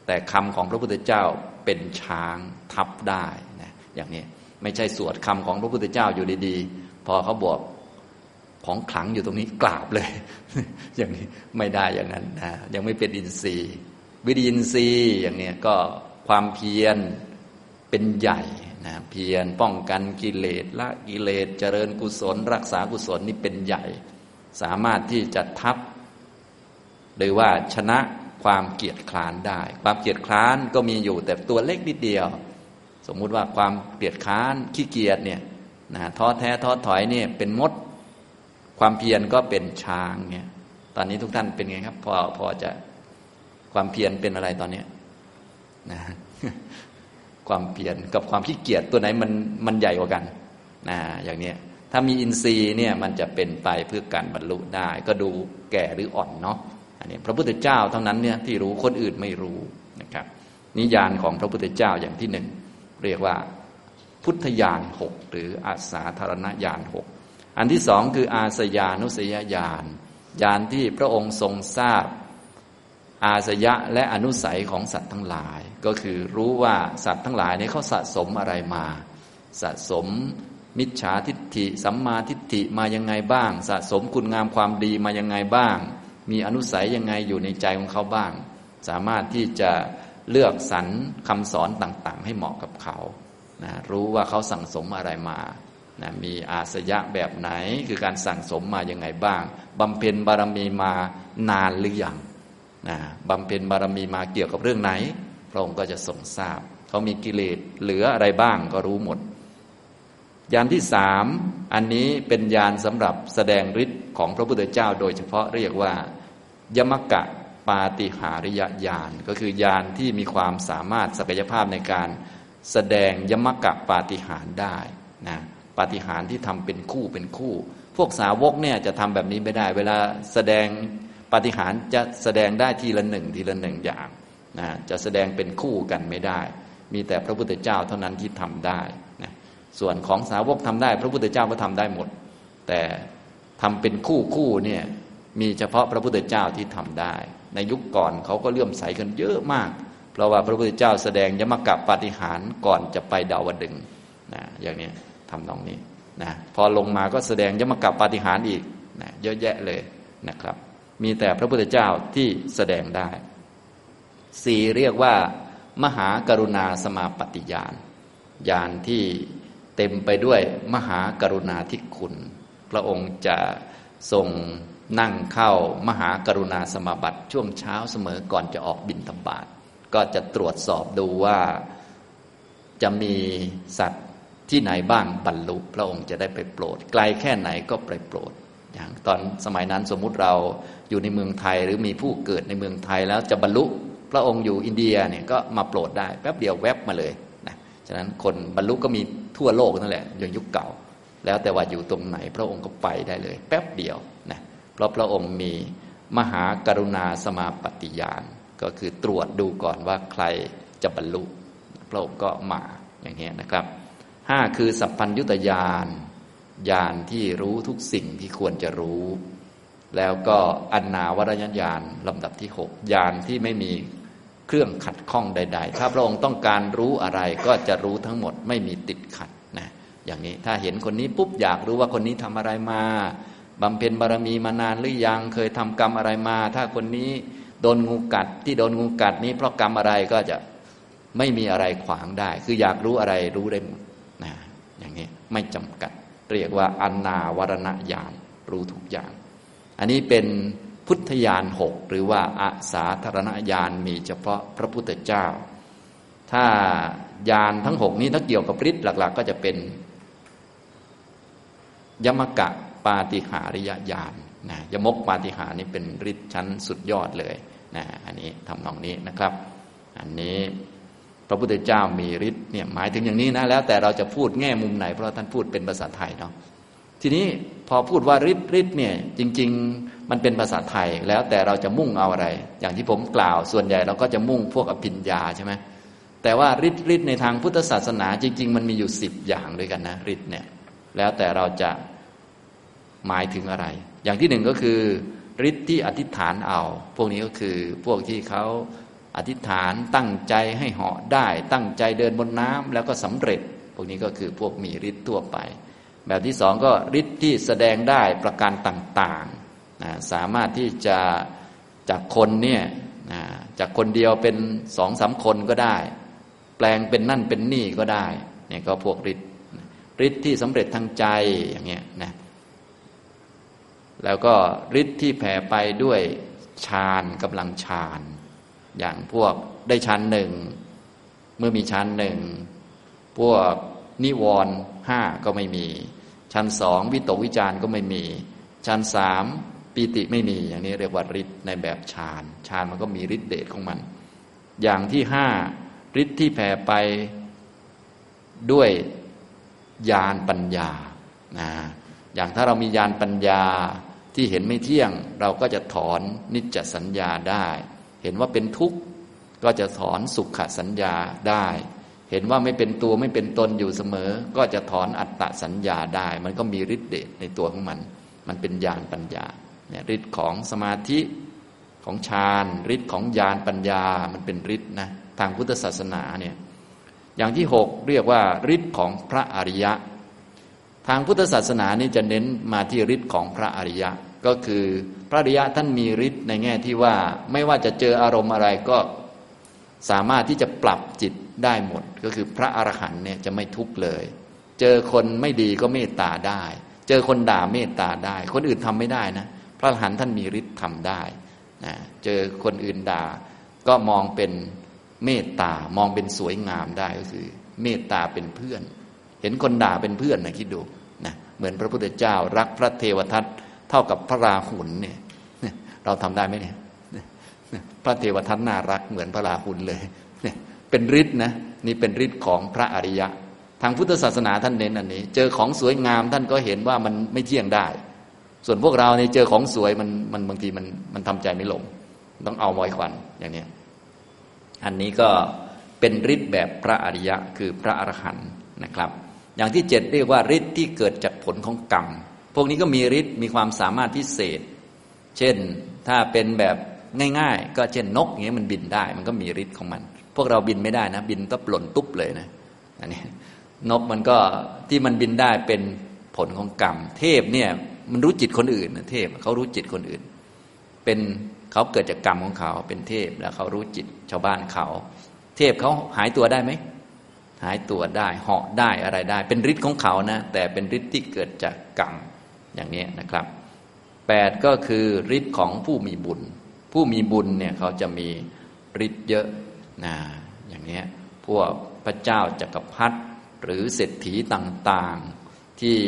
Speaker 1: แต่คำของพระพุทธเจ้าเป็นช้างทับได้นะอย่างนี้ไม่ใช่สวดคำของพระพุทธเจ้าอยู่ดีๆ พอเขาบอกของขลังอยู่ตรงนี้กราบเลย อย่างนี้ไม่ได้อย่างนั้นนะยังไม่เป็นอินทรีย์ วิริยินทรีย์อย่างนี้ก็ความเพียรเป็นใหญ่นะเพียรป้องกันกิเลสละกิเลสเจริญกุศล รักษากุศลนี่เป็นใหญ่ สามารถที่จะทับ หรือว่าชนะความเกียดคร้านได้ ความเกียดคร้านก็มีอยู่แต่ตัวเล็กนิดเดียว สมมุติว่าความเกียดคร้านขี้เกียจเนี่ยนะท้อแท้ท้อถอยเนี่ยเป็นมด ความเพียรก็เป็นช้างเนี่ยตอนนี้ทุกท่านเป็นไงครับ พอพอจะความเพียรเป็นอะไรตอนนี้นะความเพียรกับความขี้เกียจตัวไหนมันมันใหญ่กว่ากันนะอย่างนี้ถ้ามีอินทรีย์เนี่ยมันจะเป็นไปเพื่อการบรรลุได้ ก็ดูแก่หรืออ่อนเนาะ อันนี้พระพุทธเจ้าเท่านั้นเนี่ยที่รู้คนอื่นไม่รู้นะครับ นิยานของพระพุทธเจ้าอย่างที่หนึ่งเรียกว่าพุทธญาณหกหรืออาสาธารณญาณหกอันที่สองคืออาสยานุสยญาณญาณที่พระองค์ทรงทราบ อาสยะและอนุสัยของสัตว์ทั้งหลาย ก็คือรู้ว่าสัตว์ทั้งหลายนี้เขาสะสมอะไรมา สะสมมิจฉาทิฏฐิสัมมาทิฏฐิมายังไงบ้าง สะสมคุณงามความดีมายังไงบ้าง มีอนุสัยยังไงอยู่ในใจของเขาบ้าง สามารถที่จะเลือกสรรคำสอนต่างๆ ให้เหมาะกับเขานะรู้ว่าเขาสั่งสมอะไรมานะมีอาสยะแบบไหนคือการสั่งสมมายังไงบ้างบำเพ็ญบารมีมานานหรือยังนะบำเพ็ญบารมีมาเกี่ยวกับเรื่องไหน พระองค์ก็จะทรงทราบ เขามีกิเลสเหลืออะไรบ้างก็รู้หมดยานที่สามอันนี้เป็นยานสำหรับแสดงฤทธิ์ ของพระพุทธเจ้า โดยเฉพาะเรียกว่ายมกะปาติหาริยญาณก็คือยานที่มีความสามารถศักยภาพในการแสดงยมกะปาติหารได้นะปาติหารที่ทำเป็นคู่เป็นคู่ พวกสาวกเนี่ยจะทำแบบนี้ไม่ได้ เวลาแสดงปาฏิหารจะแสดงได้ทีละหนึ่งทีละหนึ่งอย่างนะจะแสดงเป็นคู่กันไม่ได้ มีแต่พระพุทธเจ้าเท่านั้นที่ทำได้นะส่วนของสาวกทำได้ พระพุทธเจ้าก็ทำได้หมด แต่ ทำเป็นคู่คู่เนี่ยมีเฉพาะพระพุทธเจ้าที่ทำได้ ในยุคก่อนเขาก็เลื่อมใสกันเยอะมาก เพราะว่าพระพุทธเจ้าแสดงยมกับปาฏิหาริย์ก่อนจะไปดาวดึงนะอย่างนี้ทำตรงนี้นะพอลงมาก็แสดงยมกับปาฏิหาริย์อีกนะเยอะแยะเลยนะครับ มีแต่พระพุทธเจ้าที่แสดงได้สี่เรียกว่ามหากรุณาสมาปฏิญาณญาณที่เต็มไปด้วยมหากรุณาธิคุณ พระองค์จะทรงนั่งเข้ามหากรุณาสมาบัติช่วงเช้าเสมอก่อนจะออกบินธบาตก็จะตรวจสอบดูว่าจะมีสัตว์ที่ไหนบ้างบรรลุพระองค์จะได้ไปโปรด ไกลแค่ไหนก็ไปโปรด อย่างตอนสมัยนั้นสมมุติเราอยู่ในเมืองไทยหรือมีผู้เกิดในเมืองไทยแล้วจะบรรลุพระองค์อยู่อินเดียเนี่ยก็มาโปรดได้แป๊บเดียวแวบมาเลยนะฉะนั้นคนบรรลุก็มีทั่วโลกนั่นแหละอย่างยุคเก่า แล้วแต่ว่าอยู่ตรงไหนพระองค์ก็ไปได้เลย แป๊บเดียวนะเพราะพระองค์มีมหากรุณาสมาปฏิญาณ ก็คือตรวจดูก่อนว่าใครจะบรรลุ พระองค์ก็มาอย่างนี้นะครับห้าคือสัพพัญยุตยานญาณที่รู้ทุกสิ่งที่ควรจะรู้ แล้วก็อนนาวรญญาณลำดับที่หกญาณที่ไม่มีเครื่องขัดข้องใด ๆ ถ้าพระองค์ต้องการรู้อะไรก็จะรู้ทั้งหมดไม่มีติดขัด อย่างนี้ถ้าเห็นคนนี้ปุ๊บอยากรู้ว่าคนนี้ทำอะไรมาบำเพ็ญบารมีมานานหรือยังเคยทำกรรมอะไรมา ถ้าคนนี้โดนงูกัดที่โดนงูกัดนี้เพราะกรรมอะไรก็จะไม่มีอะไรขวางได้ คืออยากรู้อะไรรู้ได้หมดนะอย่างนี้ไม่จำกัด เรียกว่าอนนาวรณญาณรู้ทุกอย่าง อันนี้เป็นพุทธญาณหกหรือว่าอาสาธารณญาณมีเฉพาะพระพุทธเจ้า ถ้าญาณทั้งหกนี้ถ้าเกี่ยวกับฤทธิ์หลัก ๆ ก็จะเป็น ยมกะปาติหาริยญาณนะยมกปาติหานี่เป็นฤทธิ์ชั้นสุดยอดเลยนะอันนี้ทำนองนี้นะครับ อันนี้พระพุทธเจ้ามีฤทธิ์เนี่ยหมายถึงอย่างนี้นะแล้วแต่เราจะพูดแง่มุมไหนเพราะท่านพูดเป็นภาษาไทยเนาะทีนี้พอพูดว่าฤทธิ์ฤทธิ์เนี่ยจริง ๆ มันเป็นภาษาไทยแล้วแต่เราจะมุ่งเอาอะไร อย่างที่ผมกล่าวส่วนใหญ่เราก็จะมุ่งพวกอภิญญาใช่ไหมแต่ว่าฤทธิ์ฤทธิ์ในทางพุทธศาสนาจริง ๆ มันมีอยู่สิบอย่างด้วยกันนะฤทธิ์เนี่ยแล้วแต่เราจะ หมายถึงอะไร อย่างที่หนึ่งก็คือฤทธิ์ที่อธิษฐานเอา พวกนี้ก็คือพวกที่เขาอธิษฐานตั้งใจให้เหาะได้ ตั้งใจเดินบนน้ำแล้วก็สำเร็จ พวกนี้ก็คือพวกมีฤทธิ์ทั่วไป แบบที่สองก็ฤทธิ์ที่แสดงได้ประการต่างๆนะสามารถที่จะจากคนเนี่ยนะจากคนเดียวเป็นสองสามคนก็ได้ แปลงเป็นนั่นเป็นนี่ก็ได้เนี่ยก็พวกฤทธิ์ฤทธิ์ที่สำเร็จทางใจอย่างเงี้ยนะ แล้วก็ฤทธิ์ที่แผ่ไปด้วยฌานกำลังฌานอย่างพวกได้ฌานหนึ่งเมื่อมีฌานหนึ่งพวกนิวรณ์ห้าก็ไม่มี ชั้นสองวิตกวิจารก็ไม่มี ชั้นสามปีติไม่มีอย่างนี้เรียกว่าฤทธิ์ในแบบฌานฌานมันก็มีฤทธิ์เดชของมัน อย่างที่ห้าฤทธิ์ที่แผ่ไปด้วยญาณปัญญานะอย่างถ้าเรามีญาณปัญญา ที่เห็นไม่เที่ยง เราก็จะถอนนิจจสัญญาได้ เห็นว่าเป็นทุกข์ก็จะถอนสุขสัญญาได้ เห็นว่าไม่เป็นตัวไม่เป็นตนอยู่เสมอ ก็จะถอนอัตตสัญญาได้ มันก็มีฤทธิ์เดชในตัวของมัน มันเป็นญาณปัญญาเนี่ยฤทธิ์ของสมาธิของฌานฤทธิ์ของญาณปัญญามันเป็นฤทธิ์นะทางพุทธศาสนาเนี่ยอย่างที่หกเรียกว่าฤทธิ์ของพระอริยะ ทางพุทธศาสนานี่จะเน้นมาที่ฤทธิ์ของพระอริยะ ก็คือพระอริยะท่านมีฤทธิ์ในแง่ที่ว่าไม่ว่าจะเจออารมณ์อะไรก็สามารถที่จะปรับจิตได้หมด ก็คือพระอรหันต์เนี่ยจะไม่ทุกข์เลย เจอคนไม่ดีก็เมตตาได้ เจอคนด่าเมตตาได้ คนอื่นทำไม่ได้นะ พระอรหันต์ท่านมีฤทธิ์ทำได้นะเจอคนอื่นด่าก็มองเป็นเมตตามองเป็นสวยงามได้ก็คือ เมตตาเป็นเพื่อน เห็นคนด่าเป็นเพื่อนนะคิดดูนะเหมือนพระพุทธเจ้า รักพระเทวทัตเท่ากับพระราหุลเนี่ยเราทำได้ไหมเนี่ยพระเทวทัตน่ารักเหมือนพระราหุลเลยเนี่ยเป็นฤทธิ์นะนี่เป็นฤทธิ์ของพระอริยะ ทางพุทธศาสนาท่านเน้นอันนี้ เจอของสวยงามท่านก็เห็นว่ามันไม่เที่ยงได้ ส่วนพวกเราเนี่ยเจอของสวยมันมันบางทีมันมันทำใจไม่ลง ต้องเอาไว้ควันอย่างนี้อันนี้ก็เป็นฤทธิ์แบบพระอริยะคือพระอรหันต์นะครับ อย่างที่เจ็ดเรียกว่าฤทธิ์ที่เกิดจากผลของกรรม พวกนี้ก็มีฤทธิ์มีความสามารถพิเศษ เช่นถ้าเป็นแบบง่าย ๆ ก็เช่นนกอย่างเงี้ยมันบินได้ มันก็มีฤทธิ์ของมัน พวกเราบินไม่ได้นะ บินต้องหล่นตุ๊บเลยนะอันนี้นกมันก็ที่มันบินได้เป็นผลของกรรม เทพเนี่ยมันรู้จิตคนอื่นนะเทพเขารู้จิตคนอื่น เป็นเขาเกิดจากกรรมของเขา เป็นเทพแล้วเขารู้จิตชาวบ้านเขา เทพเขาหายตัวได้ไหม หายตัวได้เหาะได้อะไรได้ เป็นฤทธิ์ของเขานะ แต่เป็นฤทธิ์ที่เกิดจากกรรมอย่างนี้นะครับแปดก็คือฤทธิ์ของผู้มีบุญ ผู้มีบุญเนี่ยเขาจะมีฤทธิ์เยอะนะอย่างนี้พวกพระเจ้าจักรพรรดิหรือเศรษฐีต่างๆ ที่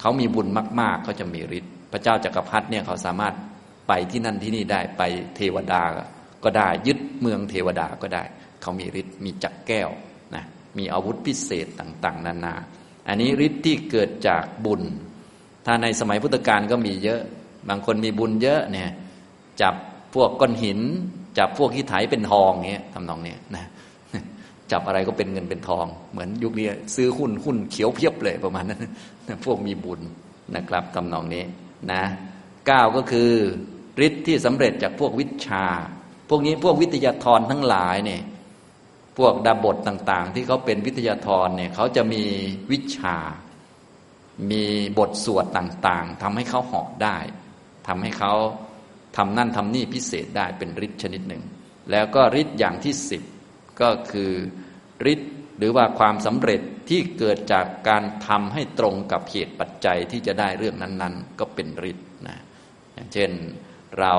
Speaker 1: เขามีบุญมาก ๆ เขาจะมีฤทธิ์พระเจ้าจักรพรรดิเนี่ยเขาสามารถไปที่นั่นที่นี่ได้ไปเทวดาก็ได้ยึดเมืองเทวดาก็ได้ เขามีฤทธิ์มีจักแก้วนะ มีอาวุธพิเศษต่าง ๆ นานา อันนี้ฤทธิ์ที่เกิดจากบุญ ถ้าในสมัยพุทธกาลก็มีเยอะ บางคนมีบุญเยอะเนี่ยจับพวกก้อนหิน จับพวกที่ไถเป็นทองเงี้ยทำนองเนี้ยนะจับอะไรก็เป็นเงินเป็นทอง เหมือนยุคนี้ซื้อหุ้นหุ้นเขียวเพียบเลยประมาณนั้นพวกมีบุญนะครับทำนองนี้นะเก้าก็คือฤทธิ์ที่สำเร็จจากพวกวิชา พวกนี้พวกวิทยาธรทั้งหลายเนี่ย พวกดาบทต่างๆ ที่เขาเป็นวิทยาธรเนี่ยเขาจะมีวิชา มีบทสวดต่างๆทำให้เขาเหาะได้ทำให้เขาทำนั่นทำนี่พิเศษได้เป็นฤทธิ์ชนิดหนึ่ง แล้วก็ฤทธิ์อย่างที่สิบก็คือฤทธิ์หรือว่าความสำเร็จที่เกิดจากการทำให้ตรงกับเหตุปัจจัยที่จะได้เรื่องนั้นๆ ก็เป็นฤทธิ์นะอย่างเช่นเรา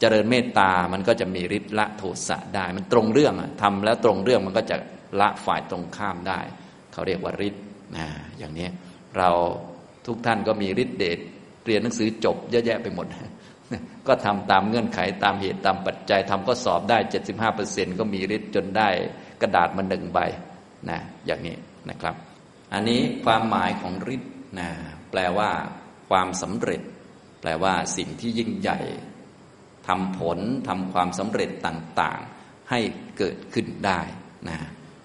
Speaker 1: เจริญเมตตามันก็จะมีฤทธิ์ละโทสะได้ มันตรงเรื่องทำแล้วตรงเรื่องมันก็จะละฝ่ายตรงข้ามได้ เขาเรียกว่าฤทธิ์นะอย่างนี้เราทุกท่านก็มีฤทธิ์เดชเรียนหนังสือจบเยอะแยะไปหมด ก็ทำตามเงื่อนไขตามเหตุตามปัจจัยทำก็สอบได้ 75%ก็มีฤทธิ์จนได้กระดาษมาหนึ่งใบนะอย่างนี้นะครับ อันนี้ความหมายของฤทธิ์นะแปลว่าความสำเร็จ แปลว่าสิ่งที่ยิ่งใหญ่ ทำผลทำความสำเร็จต่างๆ ให้เกิดขึ้นได้นะ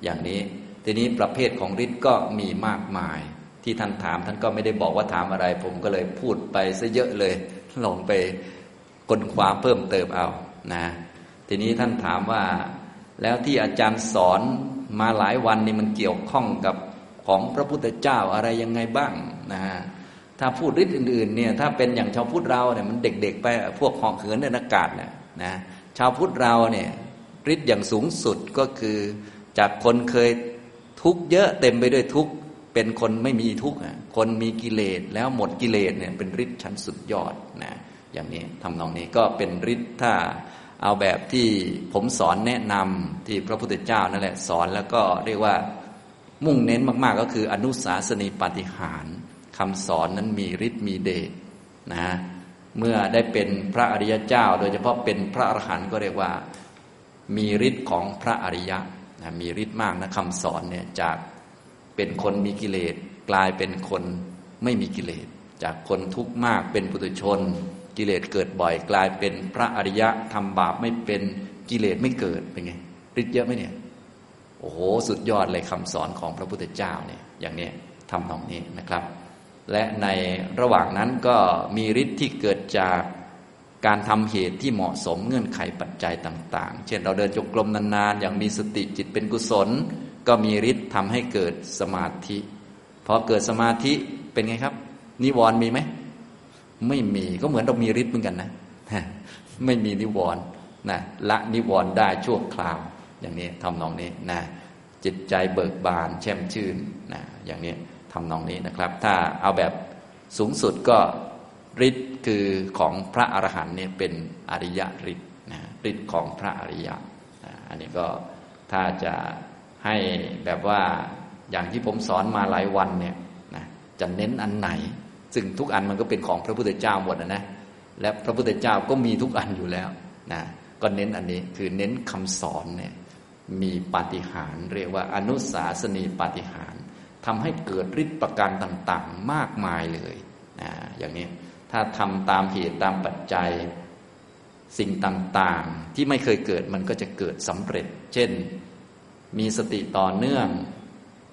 Speaker 1: อย่างนี้ทีนี้ประเภทของฤทธิ์ก็มีมากมาย ที่ท่านถามท่านก็ไม่ได้บอกว่าถามอะไร ผมก็เลยพูดไปซะเยอะเลยลองไปค้นคว้าเพิ่มเติมเอานะทีนี้ท่านถามว่าแล้วที่อาจารย์สอนมาหลายวันนี่มันเกี่ยวข้องกับของพระพุทธเจ้าอะไรยังไงบ้างนะ ถ้าพูดฤทธิ์อื่นๆเนี่ยถ้าเป็นอย่างชาวพุทธเราเนี่ยมันเด็กๆไปพวกหอกเหินในอากาศเนี่ยนะชาวพุทธเราเนี่ยฤทธิ์อย่างสูงสุดก็คือจากคนเคยทุกข์เยอะเต็มไปด้วยทุกข์เป็นคนไม่มีทุกข์คนมีกิเลสแล้วหมดกิเลสเนี่ยเป็นฤทธิ์ชั้นสุดยอดนะอย่างนี้ทำนองนี้ก็เป็นฤทธิ์ถ้าเอาแบบที่ผมสอนแนะนำที่พระพุทธเจ้านั่นแหละสอนแล้วก็เรียกว่ามุ่งเน้นมากๆก็คืออนุสาสนีปฏิหาร คำสอนนั้นมีฤทธิ์มีเดชนะ เมื่อได้เป็นพระอริยเจ้า โดยเฉพาะเป็นพระอรหันต์ก็เรียกว่า มีฤทธิ์ของพระอริยะนะมีฤทธิ์มากนะคำสอนเนี่ยจากเป็นคนมีกิเลสกลายเป็นคนไม่มีกิเลส จากคนทุกข์มากเป็นปุถุชน กิเลสเกิดบ่อย กลายเป็นพระอริยะทำบาปไม่เป็นกิเลสไม่เกิดเป็นไงฤทธิ์เยอะไหมเนี่ยโอ้โห สุดยอดเลยคำสอนของพระพุทธเจ้าเนี่ยอย่างนี้ทำตรงนี้นะครับ และในระหว่างนั้นก็มีฤทธิ์ที่เกิดจากการทำเหตุที่เหมาะสมเงื่อนไขปัจจัยต่าง ๆ เช่นเราเดินจงกรมนานๆ อย่างมีสติจิตเป็นกุศล ก็มีฤทธิ์ทำให้เกิดสมาธิพอเกิดสมาธิเป็นไงครับ นิวรณ์มีไหมไม่มีก็เหมือนเรามีฤทธิ์เหมือนกันนะไม่มีนิวรณ์นะละนิวรณ์ได้ชั่วคราว อย่างนี้ทำนองนี้นะจิตใจเบิกบานแช่มชื่นนะอย่างนี้ ทำนองนี้นะครับ ถ้าเอาแบบสูงสุดก็ฤทธิ์คือของพระอรหันต์เนี่ยเป็นอริยฤทธิ์นะฤทธิ์ของพระอริยะนะอันนี้ก็ถ้าจะให้แบบว่าอย่างที่ผมสอนมาหลายวันเนี่ยนะจะเน้นอันไหน ซึ่งทุกอันมันก็เป็นของพระพุทธเจ้าหมดนะ และพระพุทธเจ้าก็มีทุกอันอยู่แล้วนะก็เน้นอันนี้คือเน้นคำสอนเนี่ยมีปาฏิหาริย์เรียกว่าอนุสาสนีปาฏิหาริย ทำให้เกิดฤทธิ์ประการต่างๆ มากมายเลยนะอย่างนี้ถ้าทำตามเหตุตามปัจจัยสิ่งต่างๆ ที่ไม่เคยเกิดมันก็จะเกิดสำเร็จ เช่น มีสติต่อเนื่อง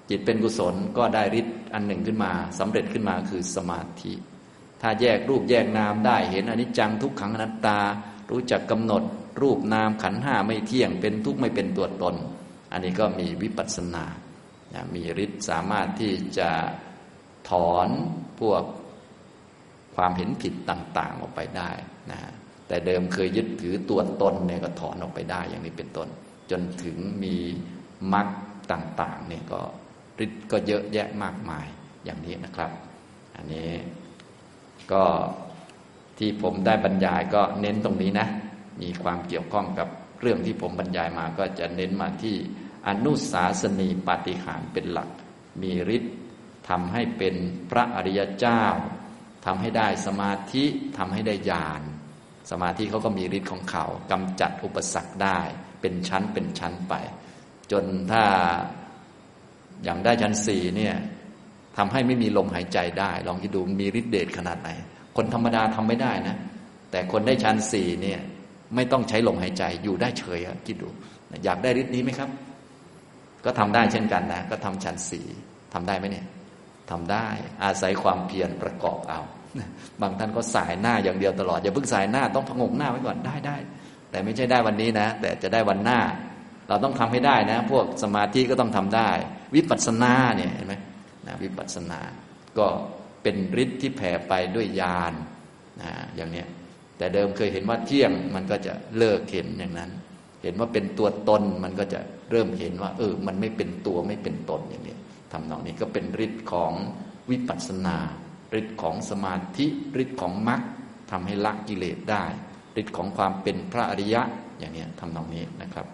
Speaker 1: จิตเป็นกุศลก็ได้ฤทธิ์อันหนึ่งขึ้นมาสำเร็จขึ้นมาคือสมาธิ ถ้าแยกรูปแยกนามได้เห็นอนิจจังทุกขังอนัตตา รู้จักกำหนด รูปนามขันห้าไม่เที่ยงเป็นทุกข์ไม่เป็นตัวตน อันนี้ก็มีวิปัสสนา มีฤทธิ์สามารถที่จะถอนพวกความเห็นผิดต่างๆออกไปได้นะแต่เดิมเคยยึดถือตัวตนเนี่ยก็ถอนออกไปได้อย่างนี้เป็นต้น จนถึงมีมรรคต่างๆเนี่ยก็ฤทธิ์ก็เยอะแยะมากมายอย่างนี้นะครับ อันนี้ก็ที่ผมได้บรรยายก็เน้นตรงนี้นะ มีความเกี่ยวข้องกับเรื่องที่ผมบรรยายมาก็จะเน้นมาที่ อนุสาสนีปาฏิหารเป็นหลัก มีฤทธิ์ทำให้เป็นพระอริยเจ้าทำให้ได้สมาธิทำให้ได้ญาณสมาธิเขาก็มีฤทธิ์ของเขากำจัดอุปสรรคได้ เป็นชั้นเป็นชั้นไป จนถ้าอย่างได้ชั้นสี่เนี่ยทำให้ไม่มีลมหายใจได้ ลองคิดดูมีฤทธิ์เดชขนาดไหน คนธรรมดาทำไม่ได้นะ แต่คนได้ชั้นสี่เนี่ยไม่ต้องใช้ลมหายใจอยู่ได้เฉยคิดดู อยากได้ฤทธิ์นี้ไหมครับ ก็ทำได้เช่นกันนะ ก็ทำชั้นสี่ทำได้ไหมเนี่ยทำได้อาศัยความเพียรประกอบเอา บางท่านก็สายหน้าอย่างเดียวตลอด อย่าเพิ่งสายหน้าต้องพงกหน้าไว้ก่อนได้ได้ แต่ไม่ใช่ได้วันนี้นะ แต่จะได้วันหน้า เราต้องทำให้ได้นะ พวกสมาธิก็ต้องทำได้ วิปัสสนาเนี่ยเห็นไหมนะวิปัสสนา ก็เป็นฤทธิ์ที่แผ่ไปด้วยญาณนะอย่างเนี้ยแต่เดิมเคยเห็นว่าเที่ยงมันก็จะเลิกเห็นอย่างนั้น เห็นว่าเป็นตัวตนมันก็จะ เริ่มเห็นว่า เออ มันไม่เป็นตัวไม่เป็นตนอย่างนี้ทำนองนี้ก็เป็นฤทธิ์ของวิปัสสนาฤทธิ์ของสมาธิฤทธิ์ของมรรคทำให้ละกิเลสได้ฤทธิ์ของความเป็นพระอริยะอย่างนี้ทำนองนี้นะครับ